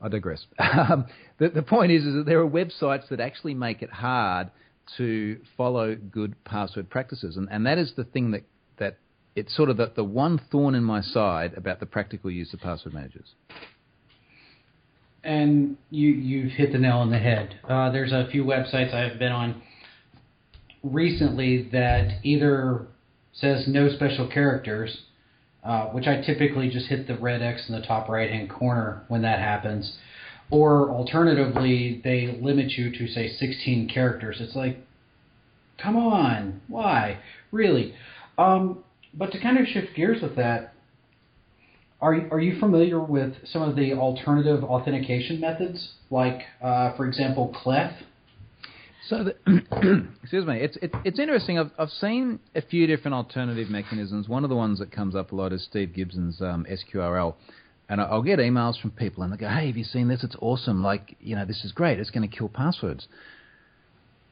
[SPEAKER 3] I digress. Um, the, the point is, is that there are websites that actually make it hard to follow good password practices, and, and that is the thing that that it's sort of the, the one thorn in my side about the practical use of password managers.
[SPEAKER 2] And you you've hit the nail on the head. Uh, there's a few websites I've been on recently that either says no special characters, uh, which I typically just hit the red X in the top right hand corner when that happens, or alternatively they limit you to say 16 characters. It's like, come on, why, really? Um, but to kind of shift gears with that, are are you familiar with some of the alternative authentication methods, like, uh, for example, Clef?
[SPEAKER 3] So, the, excuse me. It's it, it's interesting. I've I've seen a few different alternative mechanisms. One of the ones that comes up a lot is Steve Gibson's um, SQRL, and I'll get emails from people and they go, "Hey, have you seen this? It's awesome! Like, you know, this is great. It's going to kill passwords."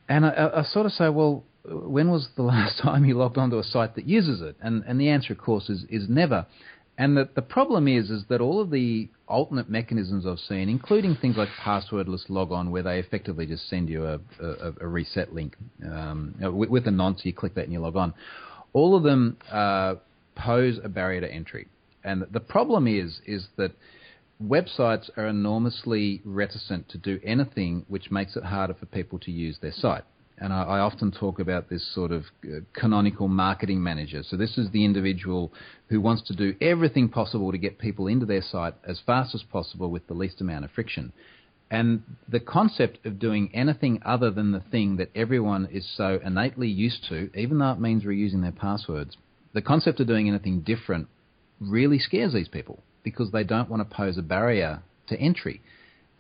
[SPEAKER 3] And I, I, I sort of say, "Well, when was the last time you logged onto a site that uses it?" And and the answer, of course, is is never. And the, the problem is, is that all of the alternate mechanisms I've seen, including things like passwordless logon, where they effectively just send you a, a, a reset link um, with, with, a nonce, you click that and you log on. All of them uh, pose a barrier to entry. And the problem is, is that websites are enormously reticent to do anything which makes it harder for people to use their site and I, I, often talk about this sort of uh, canonical marketing manager. So this is the individual who wants to do everything possible to get people into their site as fast as possible with the least amount of friction. And the concept of doing anything other than the thing that everyone is so innately used to, even though it means reusing their passwords, the concept of doing anything different really scares these people because they don't want to pose a barrier to entry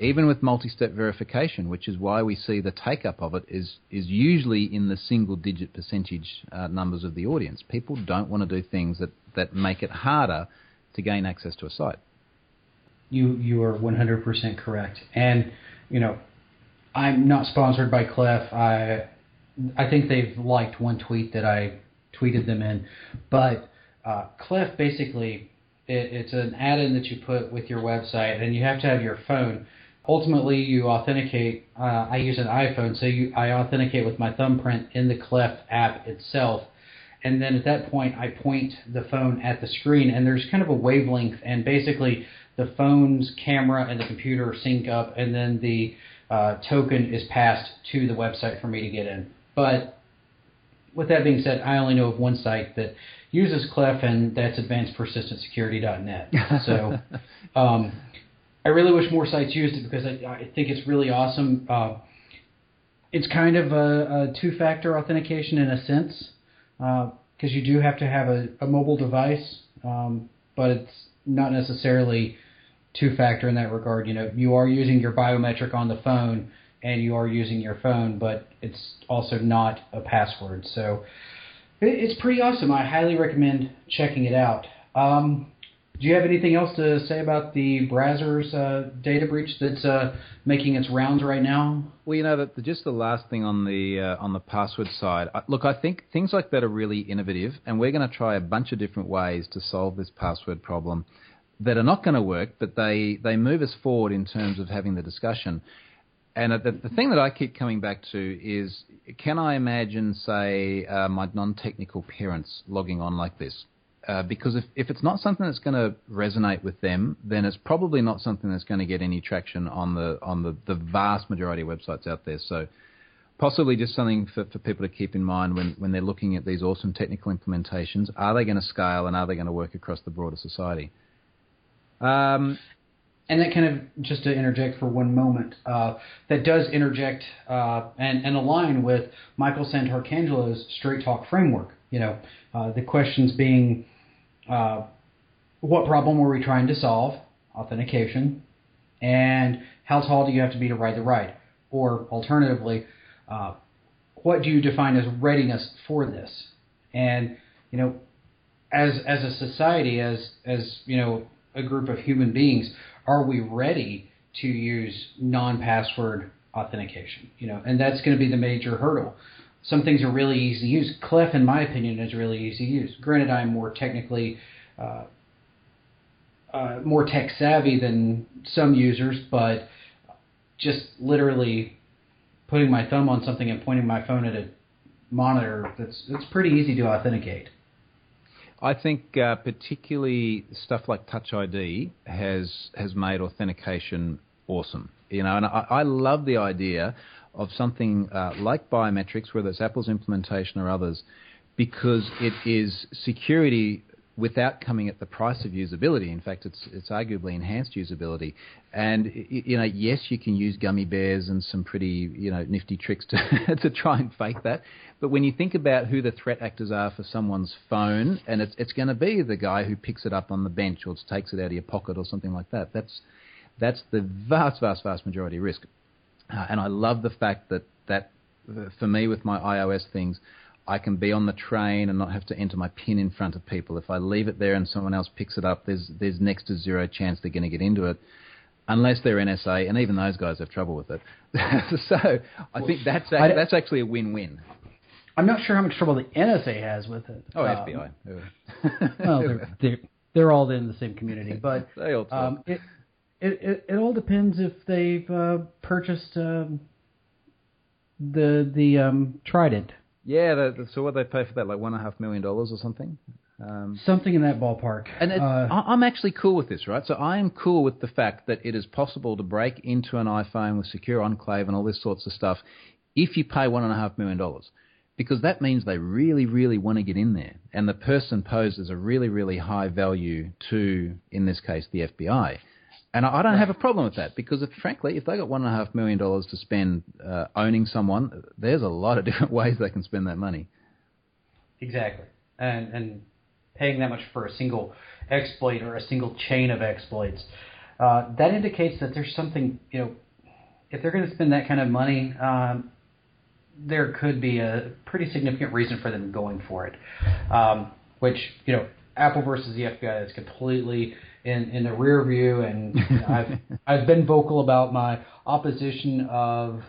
[SPEAKER 3] even with multi-step verification, which is why we see the take-up of it is is usually in the single-digit percentage uh, numbers of the audience. People don't want to do things that, that make it harder to gain access to a site.
[SPEAKER 2] You you are 100% correct, and you know I'm not sponsored by Clef. I I think they've liked one tweet that I tweeted them in, but uh, basically it, it's an add-in that you put with your website, and you have to have your phone ultimately you authenticate. Uh, I use an iPhone, so you, I authenticate with my thumbprint in the Clef app itself, and then at that point I point the phone at the screen, and there's kind of a wavelength, and basically the phone's camera and the computer sync up, and then the uh, token is passed to the website for me to get in. But with that being said, I only know of one site that uses Clef, and that's advancedpersistentsecurity.net. So. Um, I really wish more sites used it because I, I think it's really awesome. Uh, it's kind of a, a two-factor authentication in a sense because uh, you do have to have a, a mobile device, um, but it's not necessarily two-factor in that regard. You know, you are using your biometric on the phone and you are using your phone, but it's also not a password. So it, it's pretty awesome. I highly recommend checking it out. Um, do you have anything else to say about the Brazzers uh, data breach that's uh, making its rounds right now?
[SPEAKER 3] Well, you know, that just the last thing on the uh, on the password side. Look, I think things like that are really innovative, and we're going to try a bunch of different ways to solve this password problem that are not going to work, but they they move us forward in terms of having the discussion. And the, the thing that I keep coming back to is, can I imagine, say, uh, my non-technical parents logging on like this? Uh, because if, if it's not something that's going to resonate with them, then it's probably not something that's going to get any traction on the on the, the vast majority of websites out there. So possibly just something for, for people to keep in mind when, when they're looking at these awesome technical implementations. Are they going to scale and are they going to work across the broader society?
[SPEAKER 2] Um, and that kind of just to interject for one moment, uh, that does interject uh, and, and align with Michael Santarcangelo's Straight Talk framework. You know, uh, the questions being uh, what problem were we trying to solve? Authentication. And how tall do you have to be to ride the ride? Or alternatively, uh, what do you define as readiness for this? And you know, as as a society, as as you know, a group of human beings, are we ready to use non-password authentication? You know, and that's going to be the major hurdle some things are really easy to use. Clef, in my opinion, is really easy to use. Granted, I'm more technically uh, uh, more tech savvy than some users, but just literally putting my thumb on something and pointing my phone at a monitor, that's it's pretty easy to authenticate.
[SPEAKER 3] I think uh, particularly stuff like Touch ID has has made authentication awesome. You know, and I, I love the idea of something uh, like biometrics, whether it's Apple's implementation or others, because it is security without coming at the price of usability. In fact, it's it's arguably enhanced usability. And you know, yes, you can use gummy bears and some pretty you know nifty tricks to to try and fake that. But when you think about who the threat actors are for someone's phone, and it's it's going to be the guy who picks it up on the bench or takes it out of your pocket or something like that. That's that's the vast, vast, vast majority risk. Uh, and I love the fact that that for me with my iOS things I can be on the train and not have to enter my PIN in front of people. If I leave it there and someone else picks it up, there's there's next to zero chance they're going to get into it, unless they're NSA, and even those guys have trouble with it. so I think that's actually, that's actually a win-win.
[SPEAKER 2] I'm not sure how much trouble the NSA has with it.
[SPEAKER 3] Oh, um, FBI.
[SPEAKER 2] well, they're, they're, they're all in the same community, but
[SPEAKER 3] they all
[SPEAKER 2] um, it, it, it it all depends if they've uh, purchased um, the the um, Trident
[SPEAKER 3] yeah, the, so what they pay for that, like one and a half million dollars or something?
[SPEAKER 2] Um, something in that ballpark.
[SPEAKER 3] And it, uh, I'm actually cool with this, right? So I am cool with the fact that it is possible to break into an iPhone with secure enclave and all this sorts of stuff if you pay one and a half million dollars. Because that means they really, really want to get in there. And the person poses a really, really high value to, in this case, the FBI. And I, don't right. have a problem with that because, if, frankly, if they got one and a half million dollars to spend uh, owning someone, there's a lot of different ways they can spend that money.
[SPEAKER 2] Exactly, and and paying that much for a single exploit or a single chain of exploits, uh, that indicates that there's something you know. If they're going to spend that kind of money, um, there could be a pretty significant reason for them going for it. Um, which you know, Apple versus the FBI is completely in, in the rear view, and I've I've been vocal about my opposition of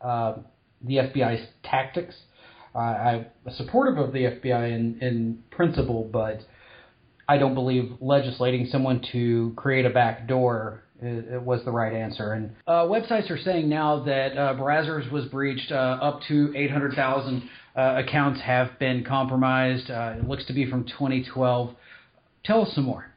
[SPEAKER 2] uh, the FBI's tactics. Uh, I'm supportive of the FBI in, in principle, but I don't believe legislating someone to create a back door it was the right answer. And uh, websites are saying now that uh, Brazzers was breached. Uh, up to 800,000 uh, accounts have been compromised. Uh, it looks to be from 2012. Tell us some more.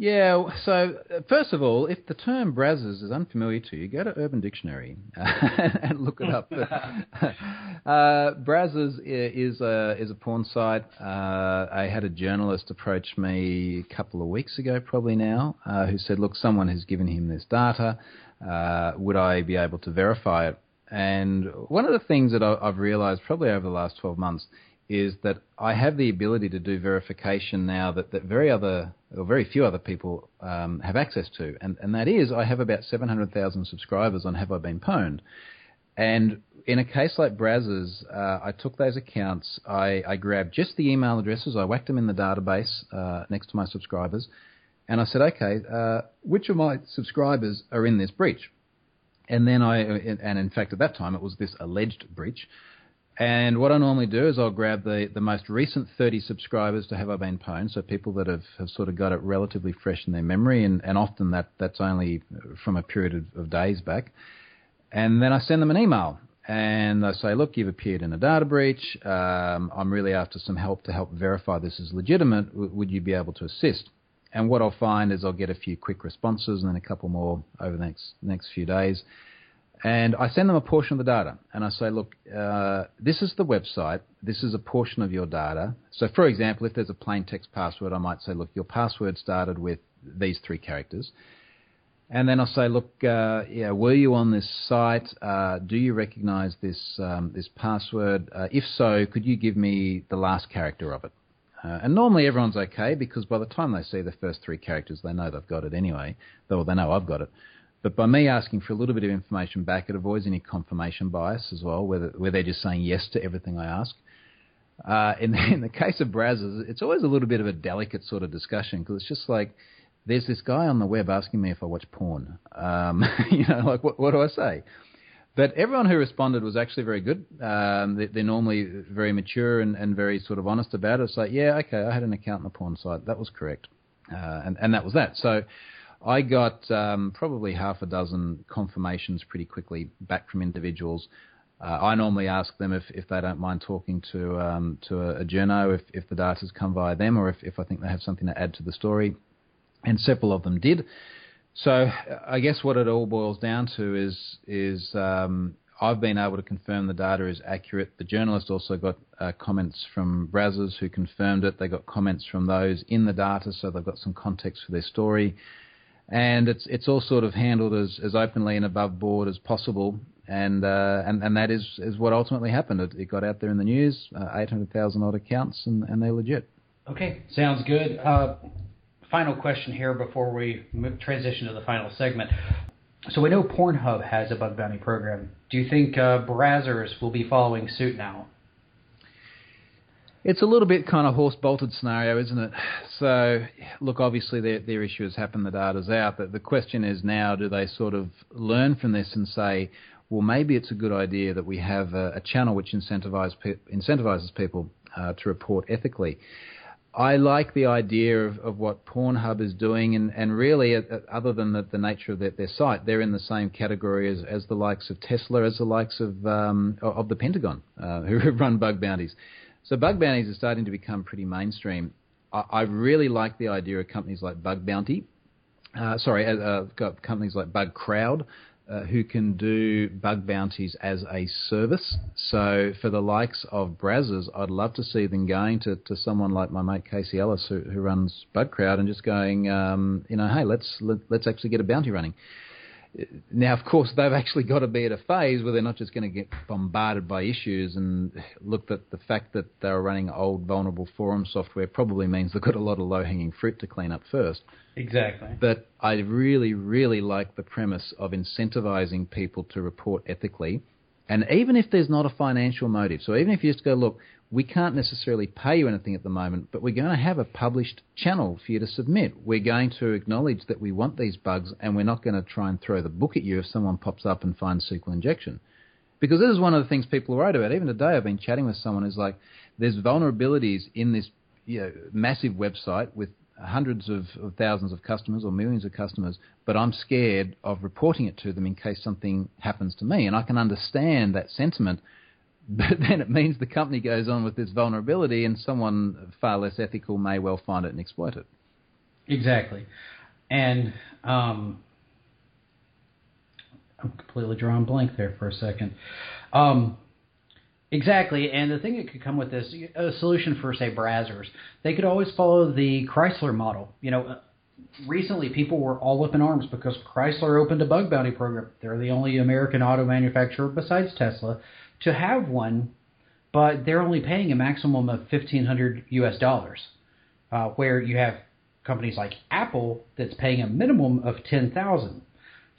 [SPEAKER 3] Yeah, so uh, first of all, if the term Brazzers is unfamiliar to you, go to Urban Dictionary and look it up. uh, Brazzers is a, is a porn site. Uh, I had a journalist approach me a couple of weeks ago, probably now, uh, who said, look, someone has given him this data. Uh, would I be able to verify it? And one of the things that I've realized probably over the last 12 months is that I have the ability to do verification now that, that very other or very few other people um, have access to, and, and that is I have about 700,000 subscribers on Have I Been Pwned, and in a case like Brazzers, uh, I took those accounts, I, I, grabbed just the email addresses, I whacked them in the database uh, next to my subscribers, and I said, okay, uh, which of my subscribers are in this breach? And then I, and in fact at that time it was this alleged breach. And what I normally do is I'll grab the, the most recent 30 subscribers to Have I Been Pwned, so people that have, have sort of got it relatively fresh in their memory, and, and often that, that's only from a period of, of days back. And then I send them an email, and I say, look, you've appeared in a data breach. Um, I'm really after some help to help verify this is legitimate. W- would you be able to assist? And what I'll find is I'll get a few quick responses and then a couple more over the next next few days. And I send them a portion of the data, and I say, look, uh, this is the website. This is a portion of your data. So, for example, if there's a plain text password, I might say, look, your password started with these three characters. And then I'll say, look, uh, yeah, were you on this site? Uh, do you recognize this um, this password? Uh, if so, could you give me the last character of it? Uh, and normally everyone's okay because by the time they see the first three characters, they know they've got it anyway. Though they know I've got it. But by me asking for a little bit of information back, it avoids any confirmation bias as well, where, where they're just saying yes to everything I ask. Uh, in, the, in the case of Brazzers, it's always a little bit of a delicate sort of discussion because it's just like there's this guy on the web asking me if I watch porn. Um, you know, like what, what do I say? But everyone who responded was actually very good. Um, they, are normally very mature and, and, very sort of honest about it. It's like, yeah, okay, I had an account on the porn site. That was correct. uh, and and that was that. So. I got um, probably half a dozen confirmations pretty quickly back from individuals. Uh, I normally ask them if, if they don't mind talking to um, to a, a journo if, if the data's come via them or if, if I think they have something to add to the story, and several of them did. So I guess what it all boils down to is is um, I've been able to confirm the data is accurate. The journalist also got uh, comments from Brazzers who confirmed it. They got comments from those in the data, so they've got some context for their story. And it's it's all sort of handled as, as openly and above board as possible, and uh, and and that is, is what ultimately happened. It, it got out there in the news, uh, eight hundred thousand odd accounts, and, and they're legit.
[SPEAKER 2] Okay, sounds good. Uh, final question here before we transition to the final segment. So we know Pornhub has a bug bounty program. Do you think uh, Brazzers will be following suit now?
[SPEAKER 3] It's a little bit kind of horse bolted scenario, isn't it? So, look, obviously their their issue has happened, the data's out, but the question is now, do they sort of learn from this and say, well, maybe it's a good idea that we have a, a channel which pe- incentivizes people uh, to report ethically. I like the idea of, of what Pornhub is doing, and, and really, uh, uh, other than the, the nature of their, their, site, they're in the same category as, as the likes of Tesla, as the likes of um, of the Pentagon, uh, who run bug bounties. So bug bounties are starting to become pretty mainstream. I, I really like the idea of companies like Bug Bounty, uh, sorry, uh, uh companies like Bugcrowd, uh, who can do bug bounties as a service. So for the likes of Brazzers, I'd love to see them going to, to someone like my mate Casey Ellis, who, who runs Bugcrowd, and just going, um, you know, hey, let's let, us let us actually get a bounty running. Now, of course, they've actually got to be at a phase where they're not just going to get bombarded by issues. And look, at the fact that they're running old, vulnerable forum software probably means they've got a lot of low-hanging fruit to clean up first.
[SPEAKER 2] Exactly.
[SPEAKER 3] But I really, really like the premise of incentivizing people to report ethically. And even if there's not a financial motive, so even if you just go, look, we can't necessarily pay you anything at the moment, but we're going to have a published channel for you to submit. We're going to acknowledge that we want these bugs, and we're not going to try and throw the book at you if someone pops up and finds SQL injection. Because this is one of the things people are worried about. Even today, I've been chatting with someone who's like, there's vulnerabilities in this you know, massive website with hundreds of, of, thousands of customers or millions of customers, but I'm scared of reporting it to them in case something happens to me. And I can understand that sentiment but then it means the company goes on with this vulnerability, and someone far less ethical may well find it and exploit it.
[SPEAKER 2] Exactly, and um, I'm completely drawing blank there for a second. Um, exactly, and the thing that could come with this, a solution for say Brazzers, they could always follow the Chrysler model. You know, recently people were all up in arms because Chrysler opened a bug bounty program. They're the only American auto manufacturer besides Tesla to have one, but they're only paying a maximum of fifteen hundred U.S. dollars, uh, where you have companies like Apple that's paying a minimum of ten thousand.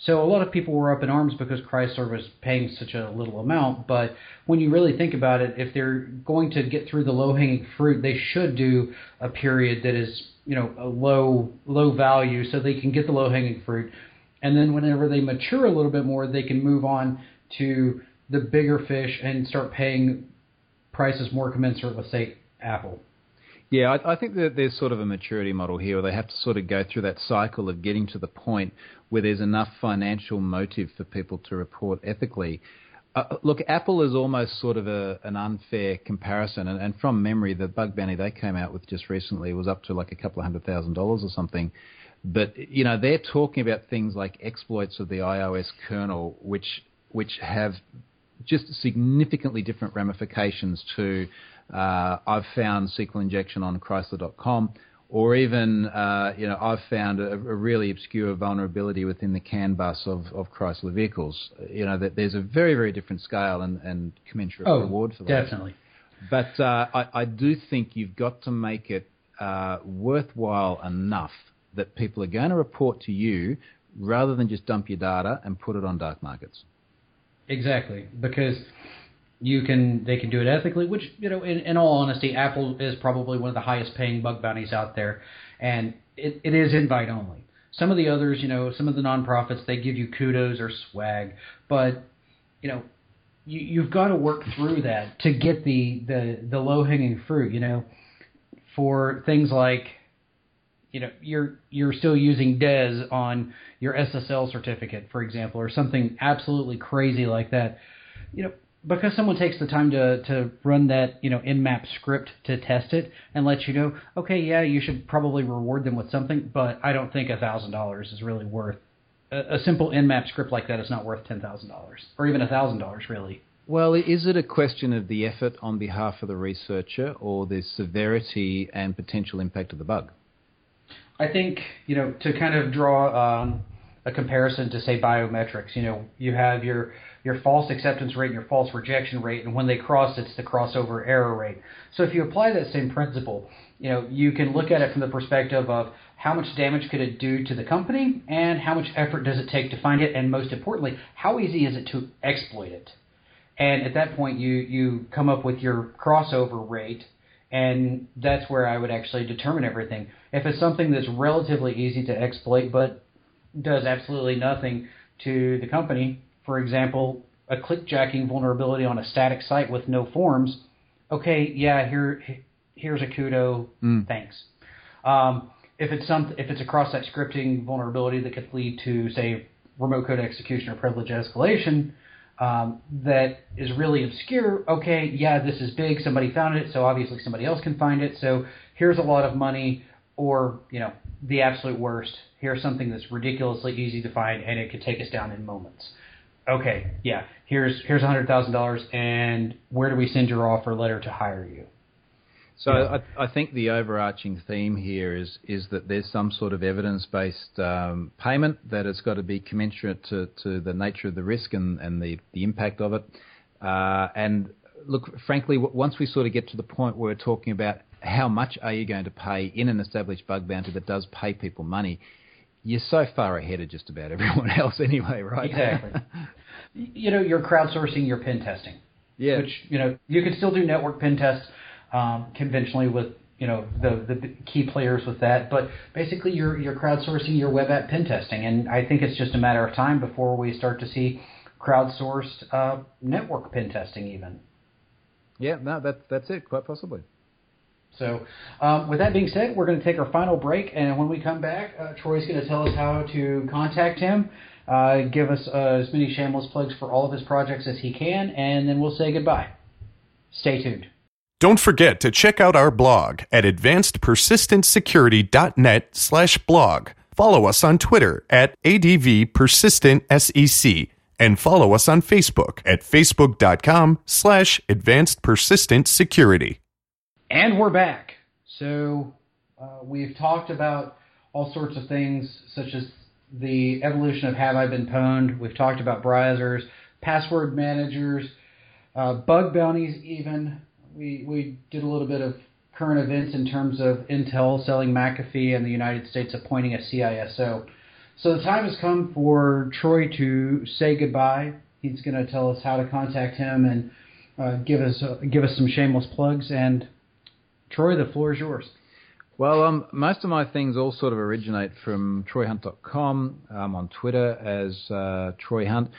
[SPEAKER 2] So a lot of people were up in arms because Chrysler was paying such a little amount. But when you really think about it, if they're going to get through the low hanging fruit, they should do a period that is you know a low low value, so they can get the low hanging fruit, and then whenever they mature a little bit more, they can move on to the bigger fish and start paying prices more commensurate with, say, Apple.
[SPEAKER 3] Yeah, I, I, think that there's sort of a maturity model here where they have to sort of go through that cycle of getting to the point where there's enough financial motive for people to report ethically. Uh, look, Apple is almost sort of a, an unfair comparison, and, and, from memory, the bug bounty they came out with just recently was up to like a couple of hundred thousand dollars or something. But you know, they're talking about things like exploits of the iOS kernel, which which have just significantly different ramifications to uh, I've found SQL injection on Chrysler.com, or even uh, you know I've found a, a, really obscure vulnerability within the CAN bus of, of Chrysler vehicles. You know that there's a very very different scale and, and commensurate
[SPEAKER 2] oh,
[SPEAKER 3] reward for
[SPEAKER 2] that. Definitely.
[SPEAKER 3] But uh, I, I, do think you've got to make it uh, worthwhile enough that people are going to report to you rather than just dump your data and put it on dark markets.
[SPEAKER 2] Exactly, because you can they can do it ethically, which you know, in, in all honesty, Apple is probably one of the highest paying bug bounties out there, and it, it is invite only. Some of the others, you know, some of the nonprofits they give you kudos or swag, but you know, you, you've got to work through that to get the the the low hanging fruit. You know, for things like you know you're you're still using DES on your SSL certificate, for example, or something absolutely crazy like that, you know, because someone takes the time to to run that you know nmap script to test it and let you know, okay, yeah, you should probably reward them with something, but I don't think a thousand dollars is really worth a, a simple nmap script like that is not worth ten thousand dollars or even thousand dollars really.
[SPEAKER 3] Well, is it a question of the effort on behalf of the researcher or the severity and potential impact of the bug?
[SPEAKER 2] I think you know to kind of draw um, a comparison to say biometrics. You know, you have your your false acceptance rate and your false rejection rate, and when they cross, it's the crossover error rate. So if you apply that same principle, you know, you can look at it from the perspective of how much damage could it do to the company, and how much effort does it take to find it, and most importantly, how easy is it to exploit it. And at that point, you you come up with your crossover rate and that's where I would actually determine everything. If it's something that's relatively easy to exploit but does absolutely nothing to the company, for example, a clickjacking vulnerability on a static site with no forms, okay, yeah, here here's a kudo, mm. thanks. Um, if it's some if it's a cross-site scripting vulnerability that could lead to say remote code execution or privilege escalation, um, that is really obscure, okay, yeah, this is big, somebody found it, so obviously somebody else can find it, so here's a lot of money, or, you know, the absolute worst, here's something that's ridiculously easy to find and it could take us down in moments. Okay, yeah, here's here's a $100,000, and where do we send your offer letter to hire you?
[SPEAKER 3] So yeah. I, I, think the overarching theme here is is that there's some sort of evidence-based um, payment that it's got to be commensurate to, to the nature of the risk and, and the, the impact of it. Uh, and look, frankly, once we sort of get to the point where we're talking about how much are you going to pay in an established bug bounty that does pay people money, you're so far ahead of just about everyone else anyway, right?
[SPEAKER 2] Exactly. you know, you're crowdsourcing your pen testing.
[SPEAKER 3] Yeah.
[SPEAKER 2] Which, you know, you can still do network pen tests um, conventionally with you know the the key players with that. But basically, you're you're crowdsourcing your web app pen testing, and I think it's just a matter of time before we start to see crowdsourced uh, network pen testing even.
[SPEAKER 3] Yeah, no, that's that's it, quite possibly.
[SPEAKER 2] So, um, with that being said, we're going to take our final break, and when we come back, uh, Troy's going to tell us how to contact him, uh, give us uh, as many shameless plugs for all of his projects as he can, and then we'll say goodbye. Stay tuned.
[SPEAKER 4] Don't forget to check out our blog at advancedpersistentsecurity.net slash blog. Follow us on Twitter at advpersistentsec and follow us on Facebook at facebook.com slash advancedpersistentsecurity.
[SPEAKER 2] And we're back. So uh, we've talked about all sorts of things such as the evolution of Have I Been Pwned. We've talked about browsers, password managers, uh, bug bounties even we we did a little bit of current events in terms of Intel selling McAfee and the United States appointing a CISO. So the time has come for Troy to say goodbye. He's going to tell us how to contact him and uh, give us uh, give us some shameless plugs. And Troy, the floor is yours.
[SPEAKER 3] Well, um, most of my things all sort of originate from TroyHunt.com. I'm on Twitter as uh, Troy Hunt.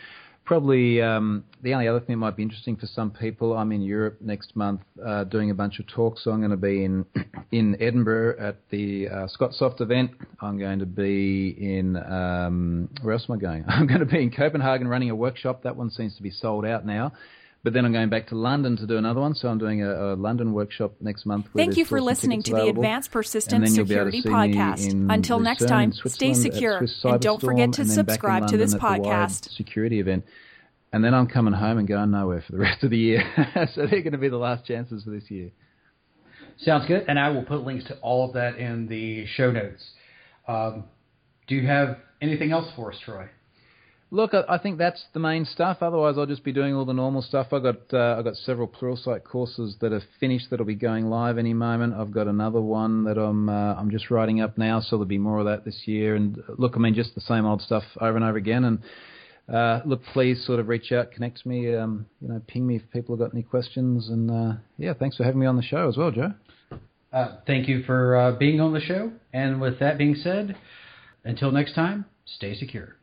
[SPEAKER 3] Probably um, the only other thing that might be interesting for some people. I'm in Europe next month uh, doing a bunch of talks. So I'm going to be in in Edinburgh at the uh, Scotsoft event. I'm going to be in um, where else am I going? I'm going to be in Copenhagen running a workshop. That one seems to be sold out now. But then I'm going back to London to do another one. So I'm doing a, a London workshop next month.
[SPEAKER 1] Thank you for listening to the Advanced Persistent Security Podcast. Until next time, stay secure. And don't forget to subscribe to this podcast.
[SPEAKER 3] Security event. And then I'm coming home and going nowhere for the rest of the year. so they're going to be the last chances for this year.
[SPEAKER 2] Sounds good. And I will put links to all of that in the show notes. Um, do you have anything else for us, Troy?
[SPEAKER 3] Look, I, I think that's the main stuff. Otherwise, I'll just be doing all the normal stuff. I've got uh, I've got several Pluralsight courses that are finished that'll be going live any moment. I've got another one that I'm uh, I'm just writing up now, so there'll be more of that this year. And look, I mean, just the same old stuff over and over again. And uh, look, please sort of reach out, connect me, um, you know, ping me if people have got any questions. And uh, yeah, thanks for having me on the show as well, Joe.
[SPEAKER 2] Uh, thank you for uh, being on the show. And with that being said, until next time, stay secure.